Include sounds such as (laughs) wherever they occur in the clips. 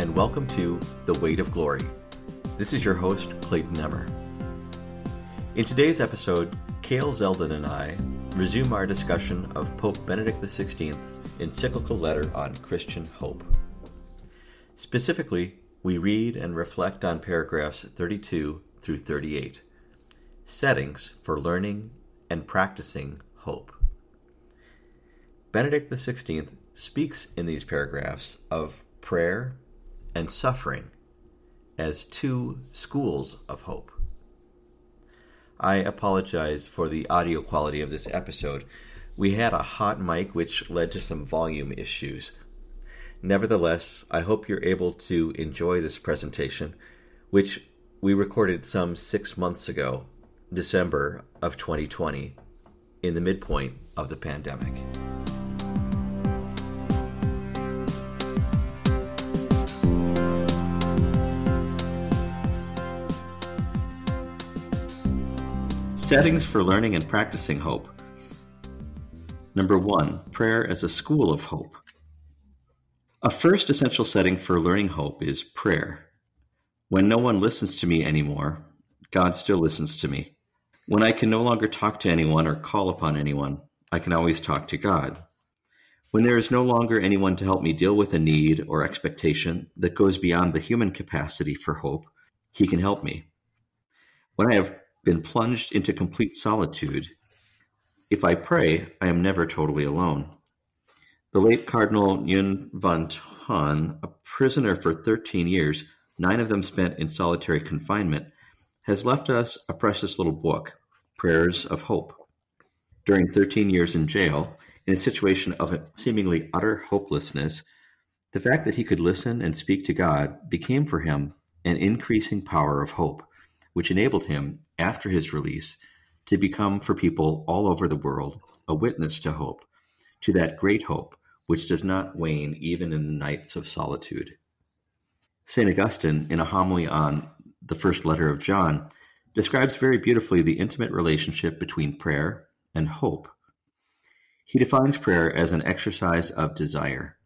and welcome to The Weight of Glory. This is your host, Clayton Emmer. In today's episode, Kale Zelden and I resume our discussion of Pope Benedict XVI's encyclical letter on Christian hope. Specifically, we read and reflect on paragraphs 32 through 38 Settings for Learning and Practicing Hope. Benedict XVI speaks in these paragraphs of prayer and suffering as two schools of hope. I apologize for the audio quality of this episode. We had a hot mic which led to some volume issues. Nevertheless, I hope you're able to enjoy this presentation, which we recorded some six months ago, December of 2020, in the midpoint of the pandemic. Settings for learning and practicing hope. Number one, prayer as a school of hope. A first essential setting for learning hope is prayer. When no one listens to me anymore, God still listens to me. When I can no longer talk to anyone or call upon anyone, I can always talk to God. When there is no longer anyone to help me deal with a need or expectation that goes beyond the human capacity for hope, He can help me. When I have been plunged into complete solitude. If I pray, I am never totally alone. The late Cardinal Nguyen Van Thuan, a prisoner for 13 years, nine of them spent in solitary confinement, has left us a precious little book, Prayers of Hope. During 13 years in jail, in a situation of seemingly utter hopelessness, the fact that he could listen and speak to God became for him an increasing power of hope which enabled him, after his release, to become for people all over the world a witness to hope, to that great hope which does not wane even in the nights of solitude. St. Augustine, in a homily on the first letter of John, describes very beautifully the intimate relationship between prayer and hope. He defines prayer as an exercise of desire.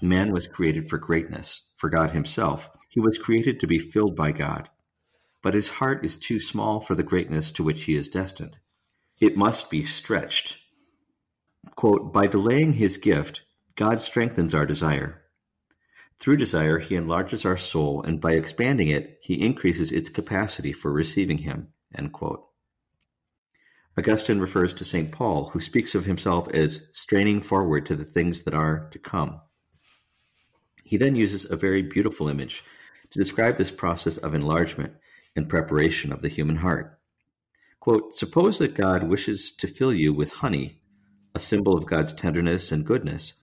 Man was created for greatness, for God Himself. He was created to be filled by God but his heart is too small for the greatness to which he is destined. It must be stretched. Quote, By delaying his gift, God strengthens our desire. Through desire, he enlarges our soul, and by expanding it, he increases its capacity for receiving him. Augustine refers to St. Paul, who speaks of himself as straining forward to the things that are to come. He then uses a very beautiful image to describe this process of enlargement and preparation of the human heart. Quote, Suppose that God wishes to fill you with honey, a symbol of God's tenderness and goodness,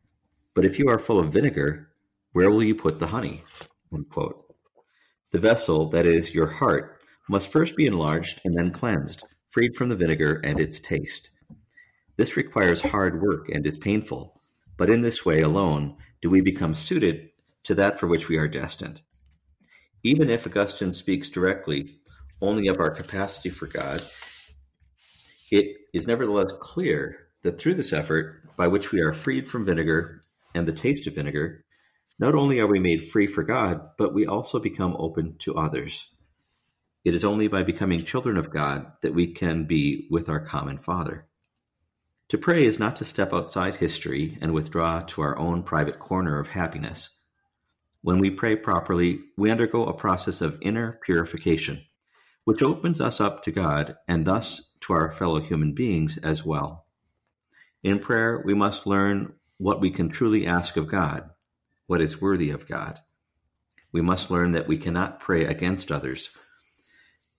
but if you are full of vinegar, where will you put the honey? Unquote. The vessel, that is, your heart, must first be enlarged and then cleansed, freed from the vinegar and its taste. This requires hard work and is painful, but in this way alone do we become suited to that for which we are destined. Even if Augustine speaks directly only of our capacity for God, it is nevertheless clear that through this effort, by which we are freed from vinegar and the taste of vinegar, not only are we made free for God, but we also become open to others. It is only by becoming children of God that we can be with our common Father. To pray is not to step outside history and withdraw to our own private corner of happiness. When we pray properly, we undergo a process of inner purification, which opens us up to God and thus to our fellow human beings as well. In prayer, we must learn what we can truly ask of God, what is worthy of God. We must learn that we cannot pray against others.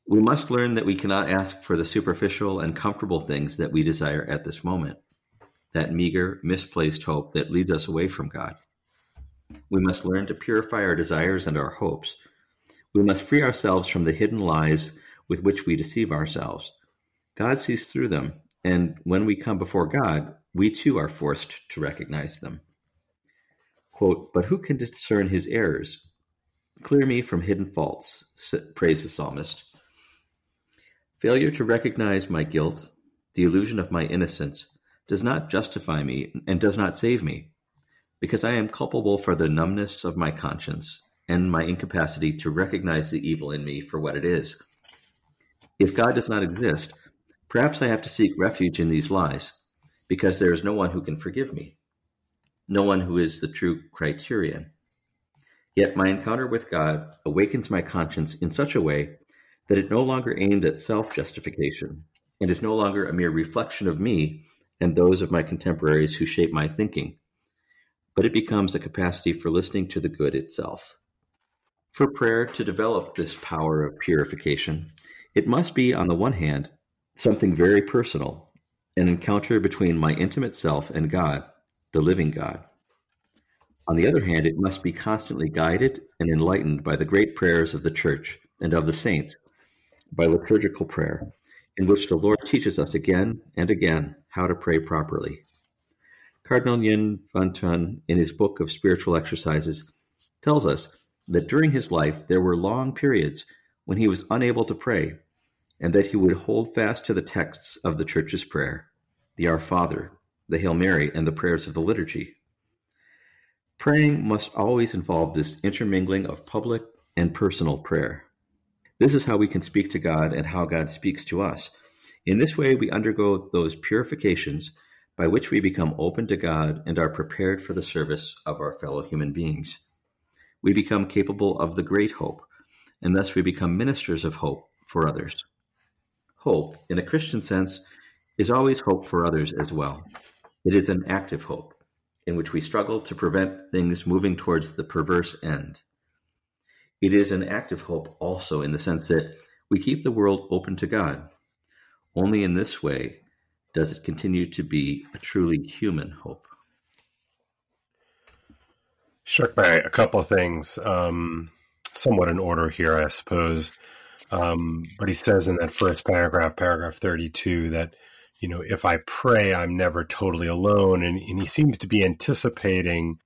We must learn that we cannot ask for the superficial and comfortable things that we desire at this moment, that meager, misplaced hope that leads us away from God. We must learn to purify our desires and our hopes. We must free ourselves from the hidden lies with which we deceive ourselves. God sees through them, and when we come before God, we too are forced to recognize them. Quote, but who can discern his errors? Clear me from hidden faults, prays the psalmist. Failure to recognize my guilt, the illusion of my innocence, does not justify me and does not save me. Because I am culpable for the numbness of my conscience and my incapacity to recognize the evil in me for what it is. If God does not exist, perhaps I have to seek refuge in these lies, because there is no one who can forgive me, no one who is the true criterion. Yet my encounter with God awakens my conscience in such a way that it no longer aimed at self justification and is no longer a mere reflection of me and those of my contemporaries who shape my thinking, but it becomes a capacity for listening to the good itself. For prayer to develop this power of purification, it must be, on the one hand, something very personal, an encounter between my intimate self and God, the living God. On the other hand, it must be constantly guided and enlightened by the great prayers of the Church and of the saints, by liturgical prayer, in which the Lord teaches us again and again how to pray properly. Cardinal Nguyen Van Thuan, in his book of spiritual exercises, tells us that during his life there were long periods when he was unable to pray, and that he would hold fast to the texts of the Church's prayer, the Our Father, the Hail Mary, and the prayers of the liturgy. Praying must always involve this intermingling of public and personal prayer. This is how we can speak to God and how God speaks to us. In this way, we undergo those purifications by which we become open to God and are prepared for the service of our fellow human beings. We become capable of the great hope, and thus we become ministers of hope for others. Hope, in a Christian sense, is always hope for others as well. It is an active hope, in which we struggle to prevent things moving towards the perverse end. It is an active hope also in the sense that we keep the world open to God. Only in this way does it continue to be a truly human hope. Struck by a couple of things, um, somewhat in order here, I suppose. Um, but he says in that first paragraph, paragraph 32, that, you know, if I pray, I'm never totally alone. And, and he seems to be anticipating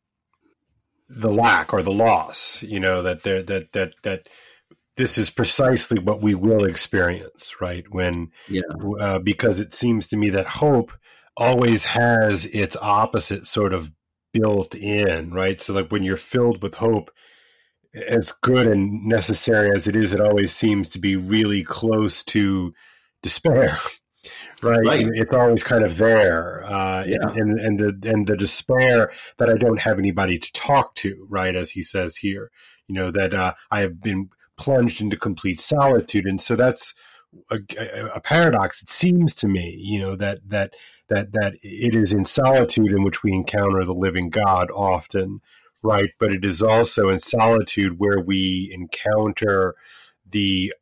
the lack or the loss, you know, that there, that, that, that this is precisely what we will experience, right? When, yeah. uh, because it seems to me that hope always has its opposite sort of built in, right? So, like when you're filled with hope, as good and necessary as it is, it always seems to be really close to despair, (laughs) right? right. It's always kind of there, uh, yeah. and, and the and the despair that I don't have anybody to talk to, right? As he says here, you know that uh, I have been plunged into complete solitude, and so that's a, a, paradox. It seems to me, you know, that that that that it is in solitude in which we encounter the living God often, right? But it is also in solitude where we encounter the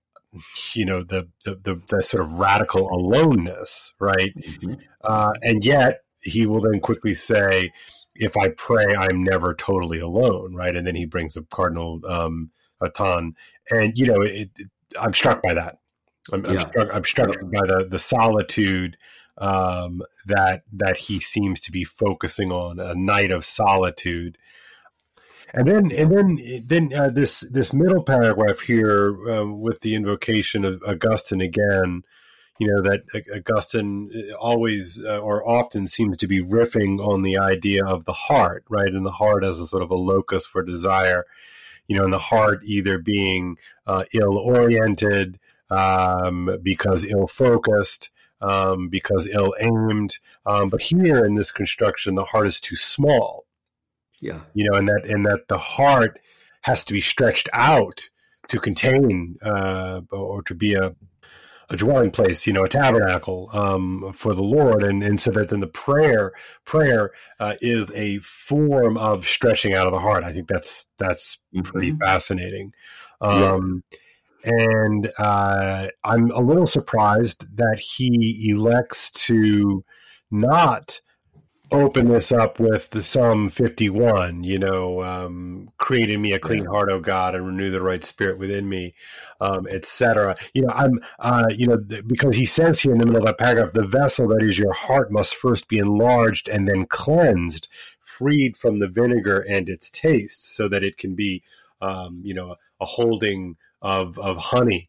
you know the the, the, the sort of radical aloneness, right? Mm-hmm. Uh, and yet he will then quickly say, "If I pray, I'm never totally alone," right? And then he brings up Cardinal um, Aton, and you know, it, it, I'm struck by that. I'm, yeah. I'm struck, I'm struck yeah. by the the solitude um, that that he seems to be focusing on a night of solitude and then, and then, then uh, this this middle paragraph here um, with the invocation of Augustine again, you know that Augustine uh, always uh, or often seems to be riffing on the idea of the heart, right? And the heart as a sort of a locus for desire, you know, and the heart either being uh, ill oriented um, because ill focused. Um, because ill aimed, um, but here in this construction, the heart is too small, yeah. You know, and that and that the heart has to be stretched out to contain uh, or to be a a dwelling place, you know, a tabernacle um, for the Lord, and and so that then the prayer prayer uh, is a form of stretching out of the heart. I think that's that's mm-hmm. pretty fascinating. Um, yeah. And uh, I'm a little surprised that he elects to not open this up with the Psalm 51, you know, um, create in me a clean heart, O God, and renew the right spirit within me, um, etc. You know, I'm, uh, you know, th- because he says here in the middle of that paragraph, the vessel that is your heart must first be enlarged and then cleansed, freed from the vinegar and its taste, so that it can be, um, you know, a holding of of honey.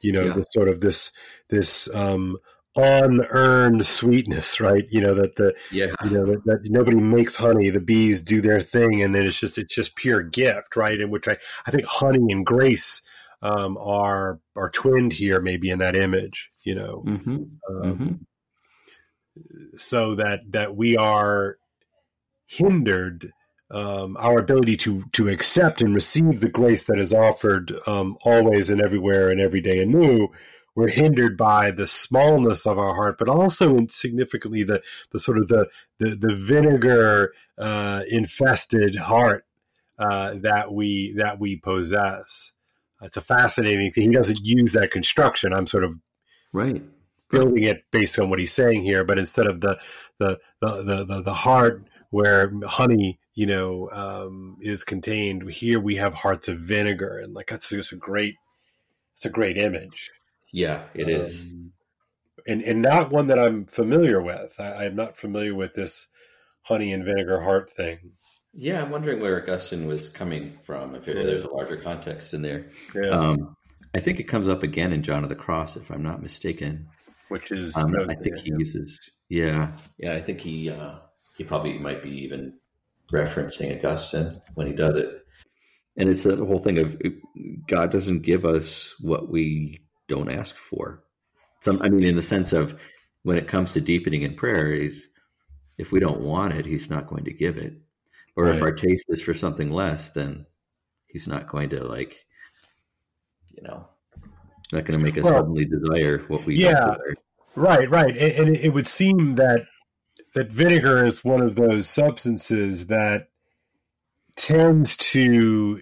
You know, yeah. this sort of this this um, unearned sweetness, right? You know that the yeah, you know that, that, nobody makes honey. The bees do their thing, and then it's just it's just pure gift, right? In which I I think honey and grace um, are are twinned here, maybe in that image, you know. Mm-hmm. Um, mm-hmm. So that that we are hindered um, our ability to to accept and receive the grace that is offered um, always and everywhere and every day anew we're hindered by the smallness of our heart, but also significantly the the sort of the the, the vinegar uh, infested heart uh, that we that we possess. It's a fascinating thing. He doesn't use that construction. I'm sort of right building it based on what he's saying here, but instead of the the the the, the, the heart where honey, you know, um, is contained, here we have hearts of vinegar, and like that's just a great, it's a great image. Yeah, it um, is, and and not one that I'm familiar with. I, am not familiar with this honey and vinegar heart thing. Yeah, I'm wondering where Augustine was coming from. If, yeah. there's a larger context in there, yeah. Um, I think it comes up again in John of the Cross, if I'm not mistaken. Which is, um, I think he uses. Yeah, yeah, I think he uh, he probably might be even referencing Augustine when he does it. And it's the whole thing of God doesn't give us what we don't ask for. Some, I mean, in the sense of when it comes to deepening in prayer, is if we don't want it, He's not going to give it. Or right. if our taste is for something less, then He's not going to like, you know, not going to make us well, suddenly desire what we yeah, right, right. And, and it would seem that that vinegar is one of those substances that tends to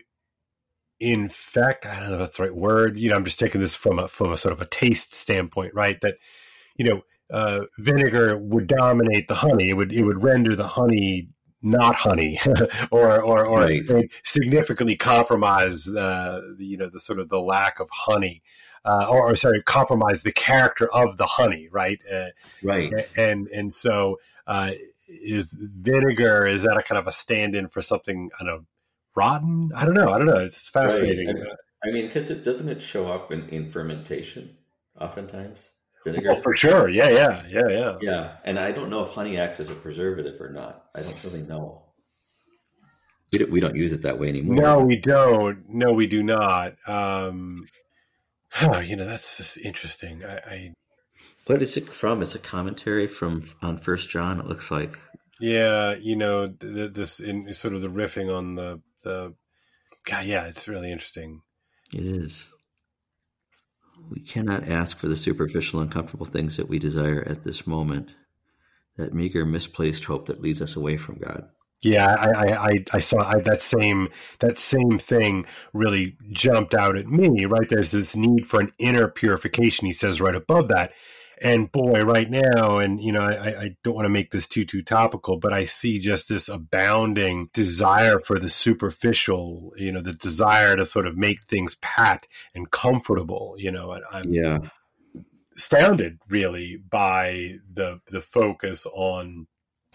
in fact, I don't know if that's the right word. You know, I'm just taking this from a from a sort of a taste standpoint, right? That you know, uh, vinegar would dominate the honey. It would it would render the honey not honey, (laughs) or or or right. significantly compromise uh, you know the sort of the lack of honey. Uh, or, or, sorry, compromise the character of the honey, right? Uh, right. And and so uh, is vinegar is that a kind of a stand-in for something I don't know rotten. I don't know. I don't know. It's fascinating. Right. I mean, because it doesn't it show up in, in fermentation oftentimes. Vinegar. Oh, for sure. Yeah, yeah, yeah, yeah. Yeah, and I don't know if honey acts as a preservative or not. I don't really know. We don't, we don't use it that way anymore. No, we don't. No, we do not. Um, huh, you know, that's just interesting. I, I what is it from? It's a commentary from on First John. It looks like. Yeah, you know, this in sort of the riffing on the the God, yeah, it's really interesting. It is. We cannot ask for the superficial uncomfortable things that we desire at this moment. That meager, misplaced hope that leads us away from God. Yeah, I, I, I saw I, that same that same thing really jumped out at me. Right, there's this need for an inner purification. He says right above that, and boy, right now, and you know, I, I don't want to make this too too topical, but I see just this abounding desire for the superficial. You know, the desire to sort of make things pat and comfortable. You know, I'm yeah astounded really by the the focus on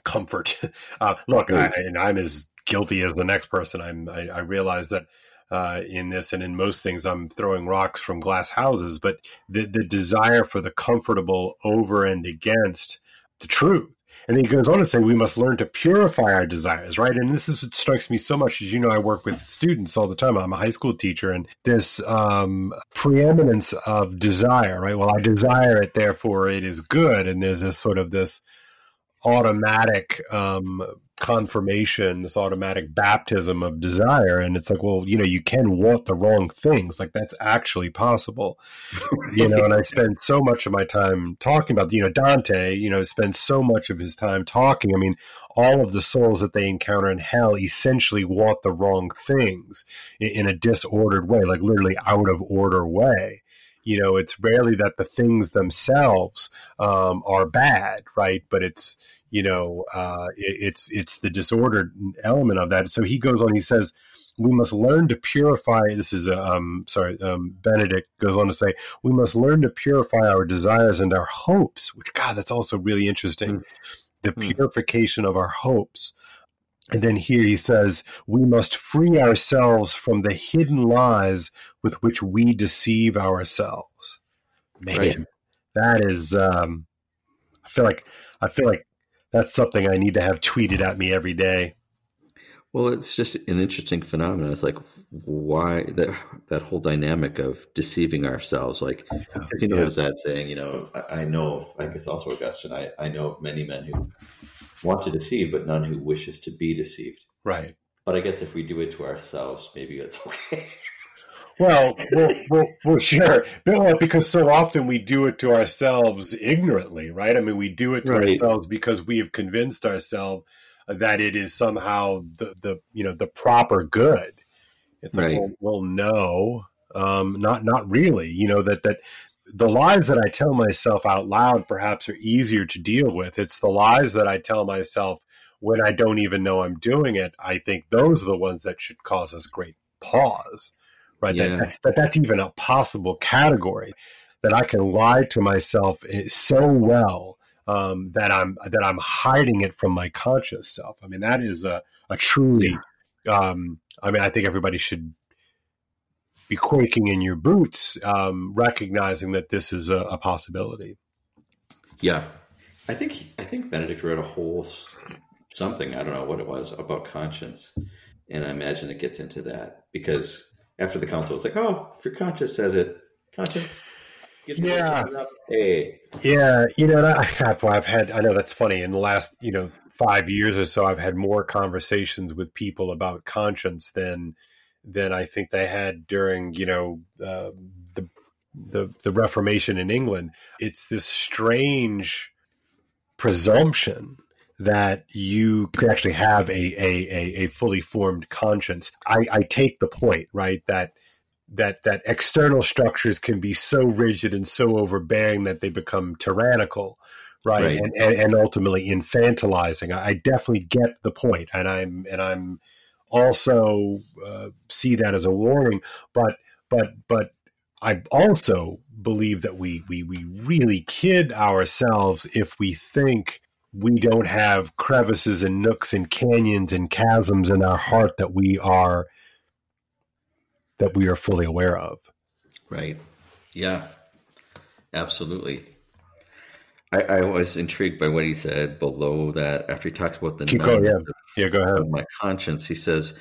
comfort. (laughs) Uh, look, I, and I'm as guilty as the next person. I'm I, I realize that uh, in this and in most things i'm throwing rocks from glass houses but the, the desire for the comfortable over and against the truth. And he goes on to say we must learn to purify our desires right? And this is what strikes me so much as you know i work with students all the time. I'm a high school teacher and this um, preeminence of desire right? Well i desire it therefore it is good. And there's this sort of this automatic um, confirmation, this automatic baptism of desire. And it's like, well, you know, you can want the wrong things. Like that's actually possible. (laughs) you know, and I spend so much of my time talking about, you know, Dante, you know, spends so much of his time talking. I mean, all of the souls that they encounter in hell essentially want the wrong things in, in a disordered way, like literally out of order way you know it's rarely that the things themselves um, are bad right but it's you know, uh, it, it's it's the disordered element of that. So he goes on. He says, "We must learn to purify." This is um, sorry. Um, Benedict goes on to say, "We must learn to purify our desires and our hopes." Which God, that's also really interesting. Mm. The mm. purification of our hopes. And then here he says, we must free ourselves from the hidden lies with which we deceive ourselves. Man, right. that is um, I feel like I feel like that's something I need to have tweeted at me every day. Well, it's just an interesting phenomenon. It's like why that that whole dynamic of deceiving ourselves. Like you know, yes. that saying. You know, I, I, know. I guess also Augustine. I, I know of many men who want to deceive, but none who wishes to be deceived. Right. But I guess if we do it to ourselves, maybe that's (laughs) okay. Well, well, well, well, sure. Because so often we do it to ourselves ignorantly, right? I mean, we do it to right. ourselves because we have convinced ourselves that it is somehow the, the you know the proper good. It's right. like, well, well no, um, not not really. You know that that the lies that I tell myself out loud perhaps are easier to deal with. It's the lies that I tell myself when I don't even know I'm doing it. I think those are the ones that should cause us great pause, right? Yeah. That, that that's even a possible category that I can lie to myself eh, so well um, that I'm that I'm hiding it from my conscious self. I mean, that is a, a truly. Um, I mean, I think everybody should be quaking in your boots, um, recognizing that this is a, a, possibility. Yeah, I think I think Benedict wrote a whole something I don't know what it was about conscience, and I imagine it gets into that because after the council, it's like, oh, if your conscience says it, conscience yeah. Hey. Yeah, you know, I, (laughs) I've had. I know that's funny. In the last, you know, five years or so, I've had more conversations with people about conscience than than I think they had during, you know, uh, the the the Reformation in England. It's this strange presumption that you could actually have a a, a, a fully formed conscience. I, I take the point, right, that that that external structures can be so rigid and so overbearing that they become tyrannical right, right. And, and, and ultimately infantilizing I, definitely get the point and i'm and i'm also uh, see that as a warning but but but i also believe that we we we really kid ourselves if we think we don't have crevices and nooks and canyons and chasms in our heart that we are that we are fully aware of. Right. Yeah. Absolutely. I, I, was intrigued by what he said below that after he talks about the Keep going, yeah. yeah, go ahead. my conscience. He says,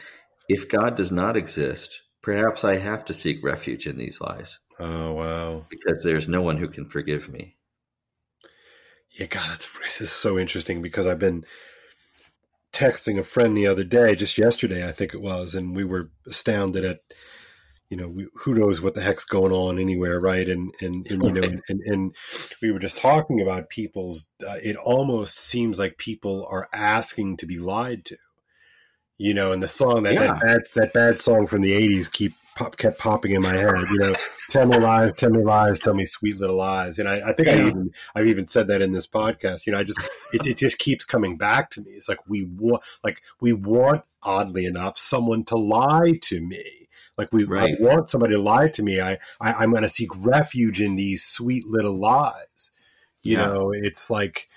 if God does not exist, perhaps I have to seek refuge in these lies. Oh wow. Because there's no one who can forgive me. Yeah, God, that's this is so interesting because I've been texting a friend the other day, just yesterday, I think it was, and we were astounded at you know, we, who knows what the heck's going on anywhere, right? And and, and you know, and, and, and, we were just talking about people's. Uh, it almost seems like people are asking to be lied to, you know. And the song that yeah. that, bad, that bad song from the '80s keep pop, kept popping in my head. You know, tell me lies, tell me lies, tell me sweet little lies. And I, I think yeah. I even I've even said that in this podcast. You know, I just it, it just keeps coming back to me. It's like we want like we want oddly enough someone to lie to me like we right. I want somebody to lie to me. I, I am going to seek refuge in these sweet little lies. You yeah. know, it's like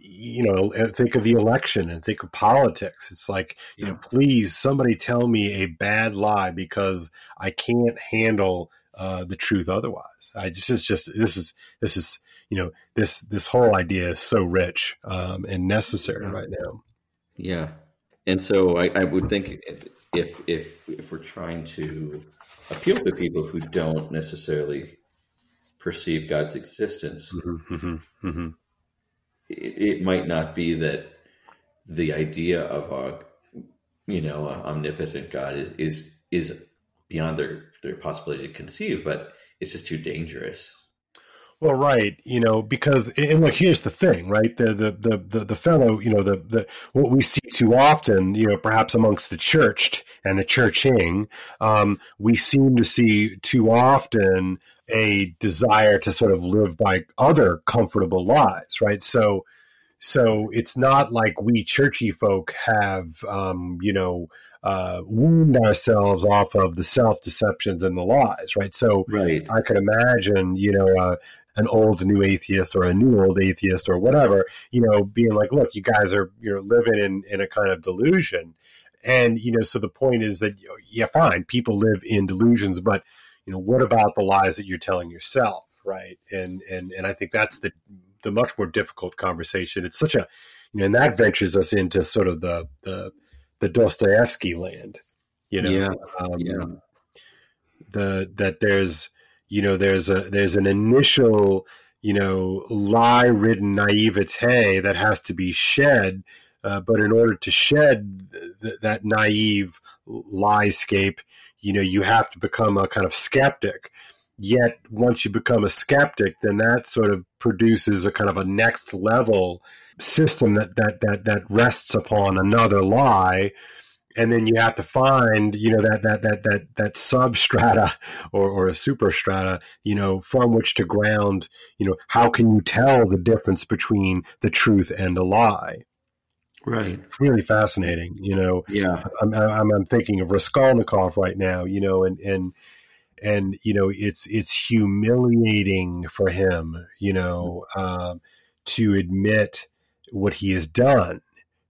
you know, think of the election and think of politics. It's like, you know, please somebody tell me a bad lie because I can't handle uh, the truth otherwise. I just, it's just, this is, this is, you know, this, this whole idea is so rich um, and necessary right now. Yeah. And so I, I would think if if if we're trying to appeal to people who don't necessarily perceive God's existence, mm-hmm, mm-hmm, mm-hmm. It, it, might not be that the idea of a you know omnipotent God is is is beyond their their possibility to conceive, but it's just too dangerous. Well, right, you know, because and look, here's the thing, right? The the the the, the fellow, you know, the the what we see too often, you know, perhaps amongst the churched and the churching, um, we seem to see too often a desire to sort of live by other comfortable lies, right? So, so it's not like we churchy folk have, um, you know, uh, wound ourselves off of the self deceptions and the lies, right? So right. I could imagine, you know, uh, an old new atheist or a new old atheist or whatever, you know, being like, look, you guys are you're living in in a kind of delusion. And you know, so the point is that yeah, fine, people live in delusions, but you know, what about the lies that you're telling yourself, right? And and and I think that's the the much more difficult conversation. It's such a you know, and that ventures us into sort of the the the Dostoevsky land. You know, Yeah, um, yeah. the that there's you know there's a there's an initial you know lie ridden naivete that has to be shed uh, but in order to shed th- that naive liescape you know you have to become a kind of skeptic. Yet once you become a skeptic then that sort of produces a kind of a next level system that that that that rests upon another lie. And then you have to find you know that that that that that substrata or, or a superstrata you know from which to ground you know how can you tell the difference between the truth and a lie Right. it's really fascinating you know Yeah. I'm, I'm, I'm thinking of Raskolnikov right now, you know, and, and, and, you know, it's, it's humiliating for him, you know, um, to admit what he has done,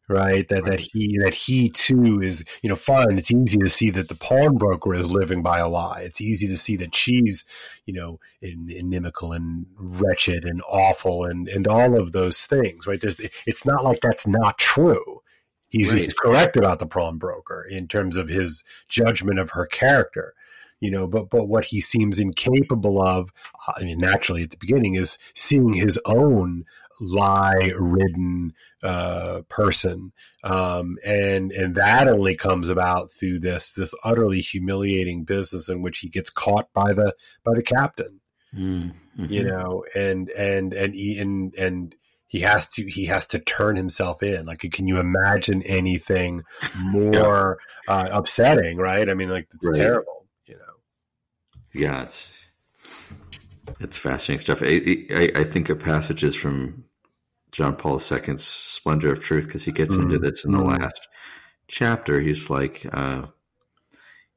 right? That, that he, that he too is, you know, fine. It's easy to see that the pawnbroker is living by a lie. It's easy to see that she's, you know, in, inimical and wretched and awful and, and all of those things, right? There's, it's not like that's not true. He's, Right. he's correct about the pawnbroker in terms of his judgment of her character, you know. But but what he seems incapable of, uh, I mean, naturally at the beginning, is seeing his own lie-ridden uh, person, um, and and that only comes about through this this utterly humiliating business in which he gets caught by the by the captain. Mm, you know and and and he and and he has to he has to turn himself in. Like can you imagine anything (laughs) more uh, upsetting right? I mean like it's Right. terrible you know? Yeah, it's it's fascinating stuff. I, I, I think of passages from John Paul II's "Splendor of Truth" because he gets into Mm, this in the mm. last chapter. He's like, uh,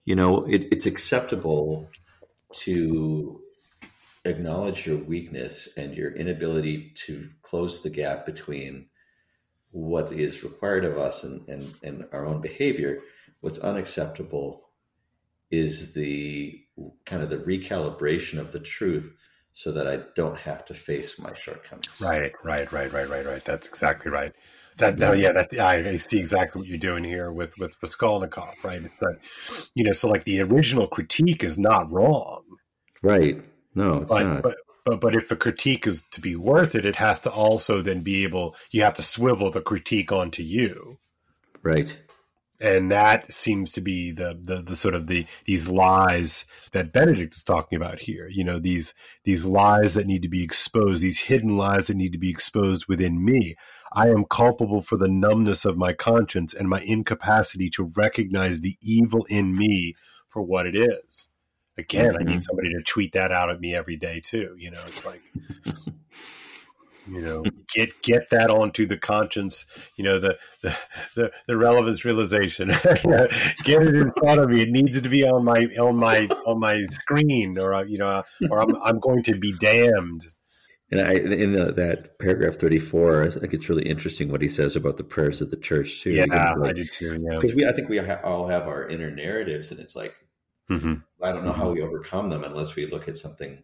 you know, it, it's acceptable to acknowledge your weakness and your inability to close the gap between what is required of us and, and, and our own behavior. What's unacceptable is the kind of the recalibration of the truth so that I don't have to face my shortcomings. right right right right right right that's exactly right that no, yeah that I, I see exactly what you're doing here with with Raskolnikov, right it's that you know so like the original critique is not wrong Right. No, it's but, not. but but but if the critique is to be worth it, it has to also then be able. You have to swivel the critique onto you, right. And that seems to be the the, the sort of the these lies that Benedict is talking about here. You know these these lies that need to be exposed, these hidden lies that need to be exposed within me. I am culpable for the numbness of my conscience and my incapacity to recognize the evil in me for what it is. Again, I need Mhm. somebody to tweet that out at me every day too. You know, it's like, (laughs) you know, get get that onto the conscience. You know, the the the, the relevance realization. (laughs) get it in front of me. It needs to be on my on my on my screen, or uh, you know, or I'm I'm going to be damned. And I, in the, that paragraph 34, I think it's really interesting what he says about the prayers of the church, too. Yeah, I do too. Yeah. Because we, I think we ha- all have our inner narratives, and it's like, hmm I don't know how we overcome them unless we look at something,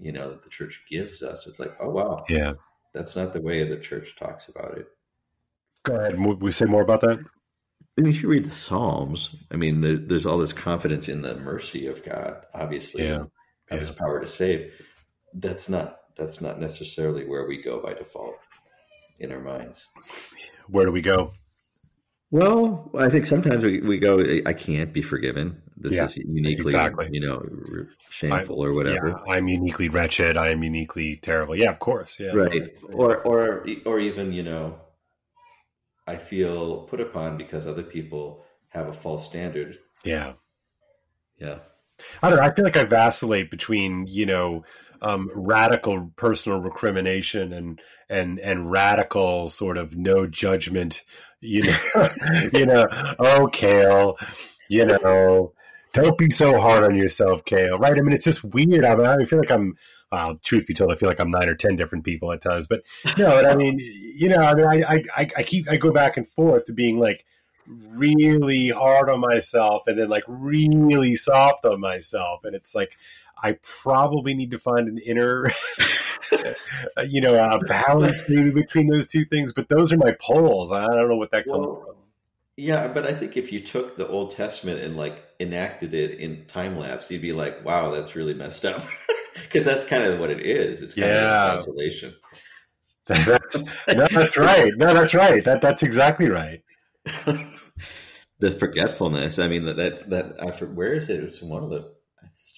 you know, that the church gives us. It's like, oh, wow, Yeah. that's not the way the church talks about it. Go ahead. Mo- We say more about that. I mean, if you read the Psalms, I mean, there, there's all this confidence in the mercy of God, obviously, Yeah, of His power to save. That's not that's not necessarily where we go by default in our minds. Where do we go? Well, I think sometimes we, we go, I can't be forgiven. This Yeah, is uniquely, exactly. you know, r- shameful or whatever. Yeah, I'm uniquely wretched. I am uniquely terrible. Yeah, of course. Yeah. right or or or even you know i feel put upon because other people have a false standard Yeah. yeah I don't know. I feel like I vacillate between, you know, um, radical personal recrimination and and and radical sort of no judgment. You know, (laughs) you know. Oh, Kale, you know, don't be so hard on yourself, Kale. Right? I mean, it's just weird. I, mean, I feel like I'm. Uh, truth be told, I feel like I'm nine or ten different people at times. But (laughs) no, I mean, you know, I mean, I, I, I keep I go back and forth to being like really hard on myself and then like really soft on myself and it's like I probably need to find an inner, (laughs) you know, a balance maybe between those two things. But those are my poles. I don't know what that comes well, from. Yeah, but I think if you took the Old Testament and like enacted it in time lapse, you'd be like, "Wow, that's really messed up," (laughs) because that's kind of what it is. It's kind yeah. of isolation. (laughs) That's, no, that's right. No, that's right. That that's exactly right. the forgetfulness. I mean, that that that after where is it? It's one of the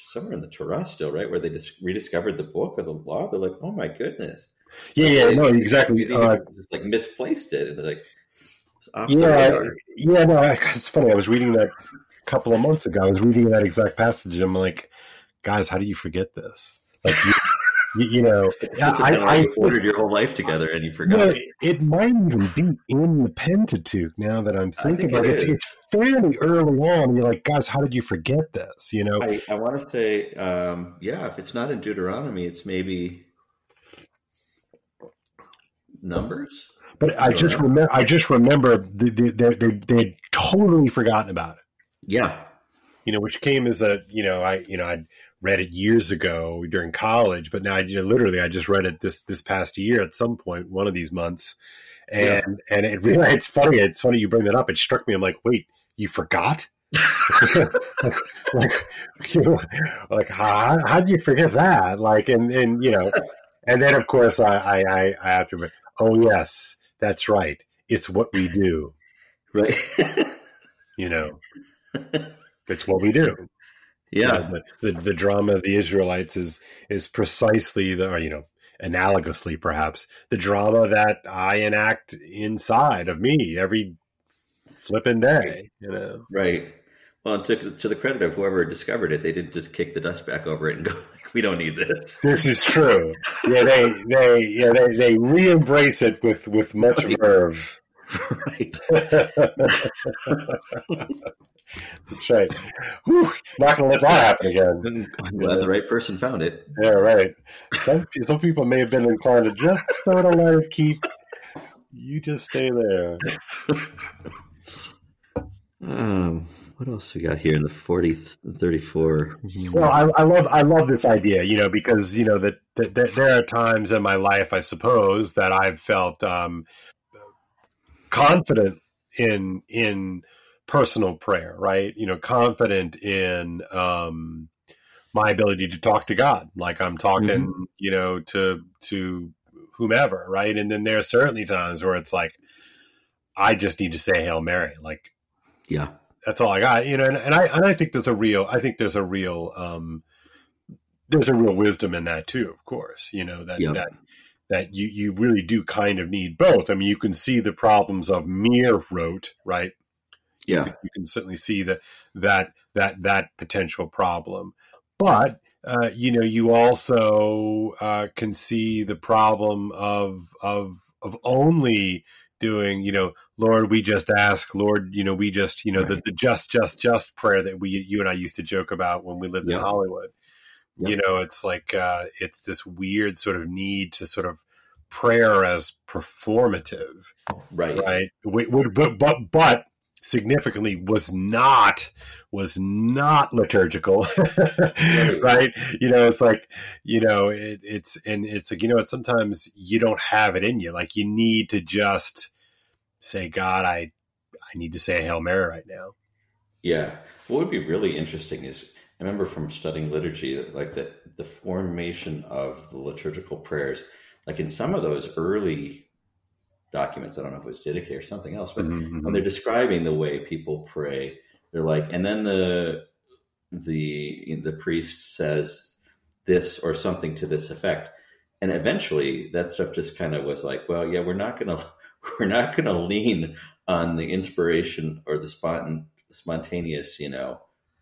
somewhere in the Torah still, right? Where they just rediscovered the book or the law. They're like, oh my goodness. Yeah, yeah, no, exactly. Uh, just like misplaced it, and they're like, yeah, yeah, no, it's funny. I was reading that a couple of months ago. I was reading that exact passage. And I'm like, guys, how do you forget this? Like, you, you know, (laughs) I, I, ordered your whole life together and you forgot. it, it might even be in the Pentateuch now that I'm thinking about it. It's, it's, fairly early on. You're like, guys, how did you forget this? You know, I, I want to say, um, yeah, if it's not in Deuteronomy, it's maybe Numbers. But I, just remember, I just remember they they they they totally forgotten about it. Yeah, you know, which came as a you know I you know I'd read it years ago during college, but now I you know, literally I just read it this this past year at some point, one of these months, and yeah. and it really it's funny. It's funny you bring that up. It struck me. I'm like, wait, you forgot? like, (laughs) like, you know, like how how did you forget that? Like, and and you know, and then of course I I I, I have to. Oh yes, that's right. It's what we do. Right. you know, (laughs) it's what we do. Yeah. You know, the, the, the drama of the Israelites is is precisely the or, you know analogously perhaps the drama that I enact inside of me every flipping day. You know. Right. Well, to, to the credit of whoever discovered it, they didn't just kick the dust back over it and go (laughs) like, "We don't need this." This is true. Yeah, they they yeah they they re-embrace it with with much (laughs) verve. (laughs) Right. (laughs) That's right. Whew, not going to let that happen again. (laughs) I'm glad the right person found it. Yeah, right. Some some people may have been inclined to just sort of let it keep. You just stay there. Um, what else we got here in the 40, 34? Well, I, I, love I love this idea, you know, because you know that, that, that, there are times in my life, I suppose, that I've felt um, confident in in personal prayer, right? You know, confident in um, my ability to talk to God, like I'm talking, mm-hmm. you know, to to whomever, right? And then there are certainly times where it's like, I just need to say Hail Mary, like, yeah, that's all I got, you know. And, and I and I think there's a real, I think there's a real, um, there's a real wisdom in that too, of course, you know that that that you you really do kind of need both. I mean, you can see the problems of mere rote, right? Yeah, you can, you can certainly see that that that that potential problem, but uh, you know, you also uh, can see the problem of of of only doing, you know, Lord, we just ask, Lord, you know, we just, you know, right. the, the just, just, just prayer that we, you and I used to joke about when we lived in Hollywood. Yep. You know, it's like uh, it's this weird sort of need to sort of prayer as performative, right? Right. But but but significantly was not was not liturgical (laughs) right you know it's like you know it, it's and it's like you know sometimes you don't have it in you like you need to just say god i i need to say a hail mary right now yeah what would be really interesting is i remember from studying liturgy like the the formation of the liturgical prayers like in some of those early documents. I don't know if it was Didache or something else, but mm-hmm. when they're describing the way people pray, they're like, and then the the the priest says this or something to this effect, and eventually that stuff just kind of was like, well, yeah, we're not gonna (laughs) we're not gonna lean on the inspiration or the spontan, spontaneous, you know,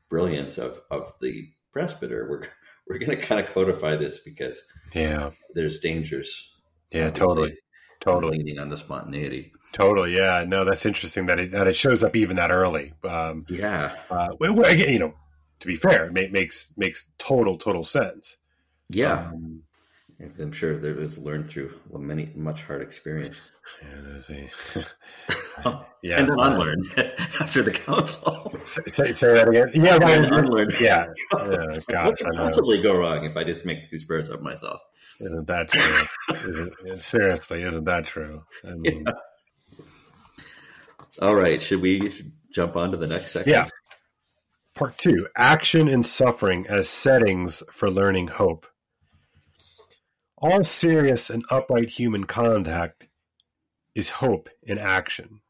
brilliance of of the presbyter. We're (laughs) we're gonna kind of codify this because yeah, there's dangers. Yeah, totally totally leaning on the spontaneity. Totally, yeah. No, that's interesting that it, that it shows up even that early. Um, yeah. Uh, well, again, you know, to be fair, it makes makes total total sense. Yeah. Um, I'm sure there was learned through many much hard experience. Yeah, eh? (laughs) yeah and then uh, unlearned (laughs) after the council. Say, say, that again. Yeah, and unlearned. Yeah. yeah gosh, (laughs) what could possibly go wrong if I just make these birds up myself? Isn't that true? isn't, seriously, isn't that true? I mean, yeah. All right, should we jump on to the next section? Yeah. Part two: Action and suffering as settings for learning hope. All serious and upright human contact is hope in action.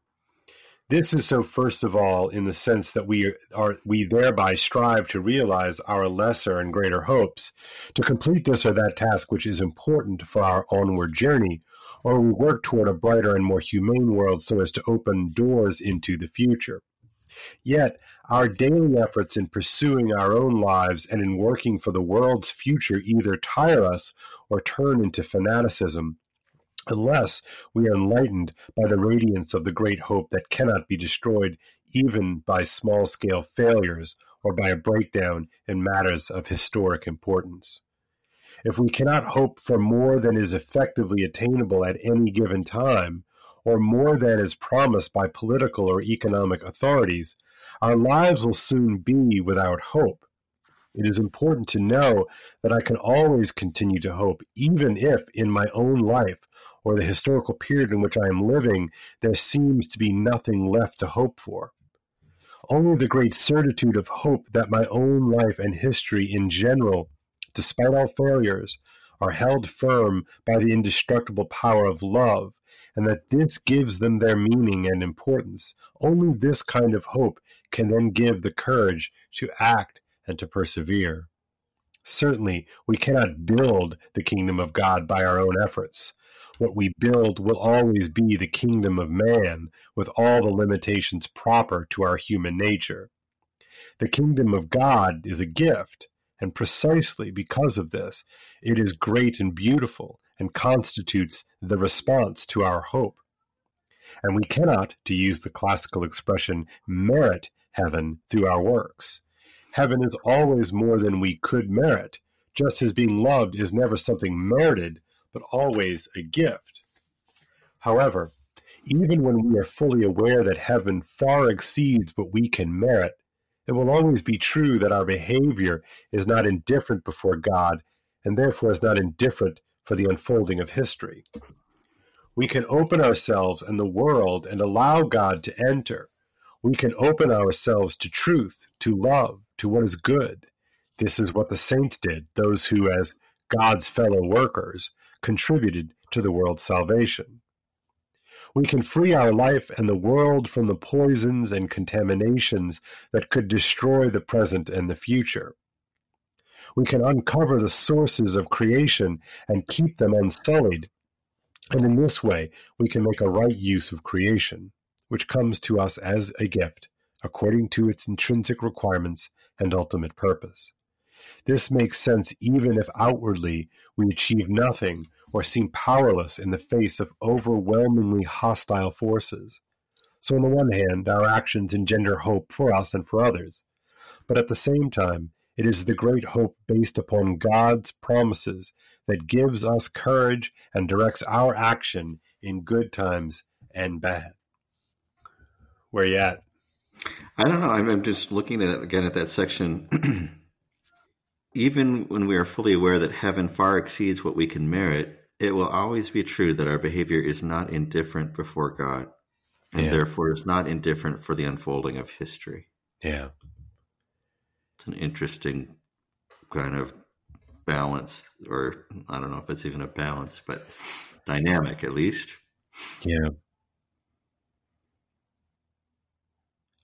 This is so first of all in the sense that we are we thereby strive to realize our lesser and greater hopes to complete this or that task which is important for our onward journey or we work toward a brighter and more humane world so as to open doors into the future. Yet, our daily efforts in pursuing our own lives and in working for the world's future either tire us or turn into fanaticism unless we are enlightened by the radiance of the great hope that cannot be destroyed even by small scale failures or by a breakdown in matters of historic importance. If we cannot hope for more than is effectively attainable at any given time, or more than is promised by political or economic authorities, our lives will soon be without hope. It is important to know that I can always continue to hope, even if in my own life or the historical period in which I am living, there seems to be nothing left to hope for. Only the great certitude of hope that my own life and history in general, despite all failures, are held firm by the indestructible power of love, and that this gives them their meaning and importance. Only this kind of hope can then give the courage to act and to persevere. Certainly, we cannot build the kingdom of God by our own efforts what we build will always be the kingdom of man with all the limitations proper to our human nature. The kingdom of God is a gift, and precisely because of this, it is great and beautiful and constitutes the response to our hope. And we cannot, to use the classical expression, merit heaven through our works. Heaven is always more than we could merit, just as being loved is never something merited, but always a gift. However, even when we are fully aware that heaven far exceeds what we can merit, it will always be true that our behavior is not indifferent before God and therefore is not indifferent for the unfolding of history. We can open ourselves and the world and allow God to enter. We can open ourselves to truth, to love, to what is good. This is what the saints did, those who, as God's fellow workers, contributed to the world's salvation. We can free our life and the world from the poisons and contaminations that could destroy the present and the future. We can uncover the sources of creation and keep them unsullied. And in this way, we can make a right use of creation, which comes to us as a gift, according to its intrinsic requirements and ultimate purpose. This makes sense even if outwardly we achieve nothing or seem powerless in the face of overwhelmingly hostile forces. So, on the one hand, our actions engender hope for us and for others. But at the same time, it is the great hope based upon God's promises that gives us courage and directs our action in good times and bad. Where you at? I don't know. I'm just looking at again at that section (clears throat) even when we are fully aware that heaven far exceeds what we can merit, it will always be true that our behavior is not indifferent before God, and yeah. therefore is not indifferent for the unfolding of history. Yeah. It's an interesting kind of balance, or I don't know if it's even a balance, but dynamic at least. Yeah.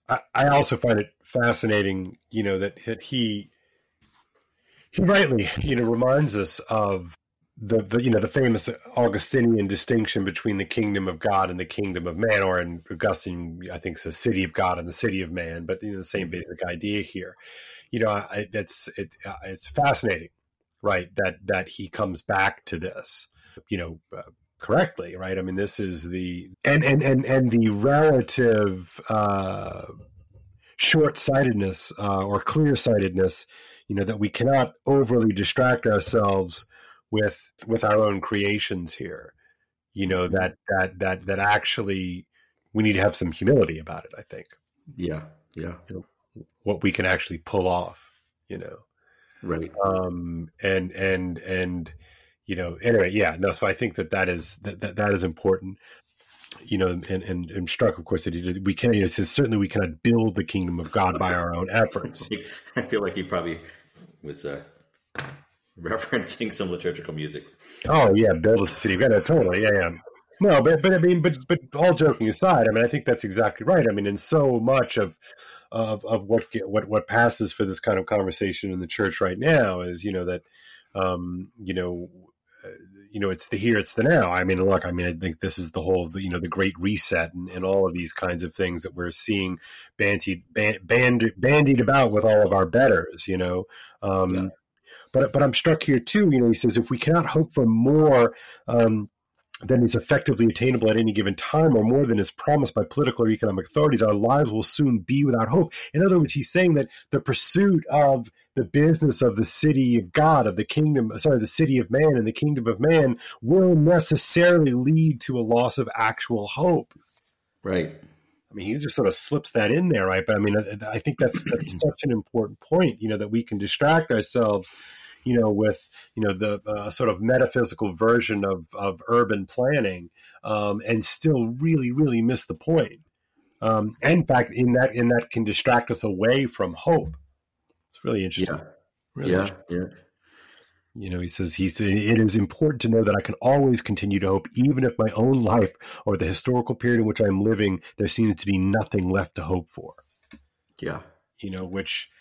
I, I also find it fascinating, you know, that, that he he rightly, (laughs) you know, reminds us of the, the you know the famous Augustinian distinction between the kingdom of God and the kingdom of man, or in Augustine, I think the city of God and the city of man, but you know, the same basic idea here. You know, I, that's it, uh, it's fascinating, right? That that he comes back to this, you know. Uh, correctly right i mean this is the and and and, and the relative uh short-sightedness uh, or clear-sightedness you know that we cannot overly distract ourselves with with our own creations here. You know that that that that actually we need to have some humility about it. I think. Yeah, yeah. What we can actually pull off, you know. Right. Um. And and and you know. Anyway, yeah. No. So I think that that is that that, that is important you know, and, and, and struck, of course, that he did. We can, you know, says certainly we cannot build the kingdom of God by our own efforts. (laughs) I feel like he probably was uh, referencing some liturgical music. Oh yeah, build a city. Yeah, totally. Yeah, yeah. No, but but I mean, but but all joking aside, I mean, I think that's exactly right. I mean, in so much of of of what what what passes for this kind of conversation in the church right now is, you know, that um, you know you know, it's the here, it's the now. I mean, look, I mean, I think this is the whole, you know, the great reset and, and all of these kinds of things that we're seeing bandied, band, bandied about with all of our betters, you know. Um, yeah. But, but I'm struck here too. You know, he says if we cannot hope for more um, than is effectively attainable at any given time or more than is promised by political or economic authorities, our lives will soon be without hope. In other words, he's saying that the pursuit of the business of the city of God, of the kingdom, sorry, the city of man and the kingdom of man will necessarily lead to a loss of actual hope. Right. I mean, he just sort of slips that in there, right? But I mean, I, I think that's that's (clears throat) such an important point, you know, that we can distract ourselves you know, with you know the uh, sort of metaphysical version of of urban planning, um, and still really really miss the point. Um, and in fact, in that in that can distract us away from hope. It's really interesting. Yeah, really yeah, interesting. yeah. You know, he says he said it is important to know that I can always continue to hope, even if my own life or the historical period in which I'm living, there seems to be nothing left to hope for. Yeah, you know, which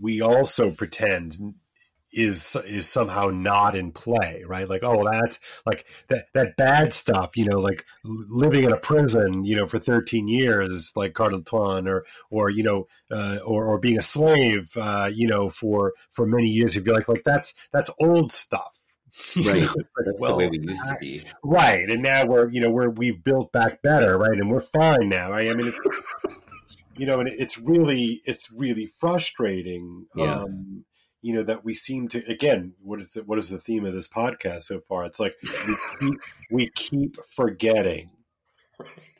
we also pretend is is somehow not in play, right? Like, oh, that's like that that bad stuff, you know, like living in a prison, you know, for 13 years, like Cardinal or or you know, uh, or or being a slave, uh, you know, for for many years. You'd be like, like that's that's old stuff. (laughs) Right. like, That's well, the way we used to be. Right. And now we're, you know, we're, we've built back better. Right. And we're fine now. Right? I mean, it's, you know, and it's really, it's really frustrating. Yeah. Um, you know that we seem to again what is it, what is the theme of this podcast so far? It's like we keep, we keep forgetting.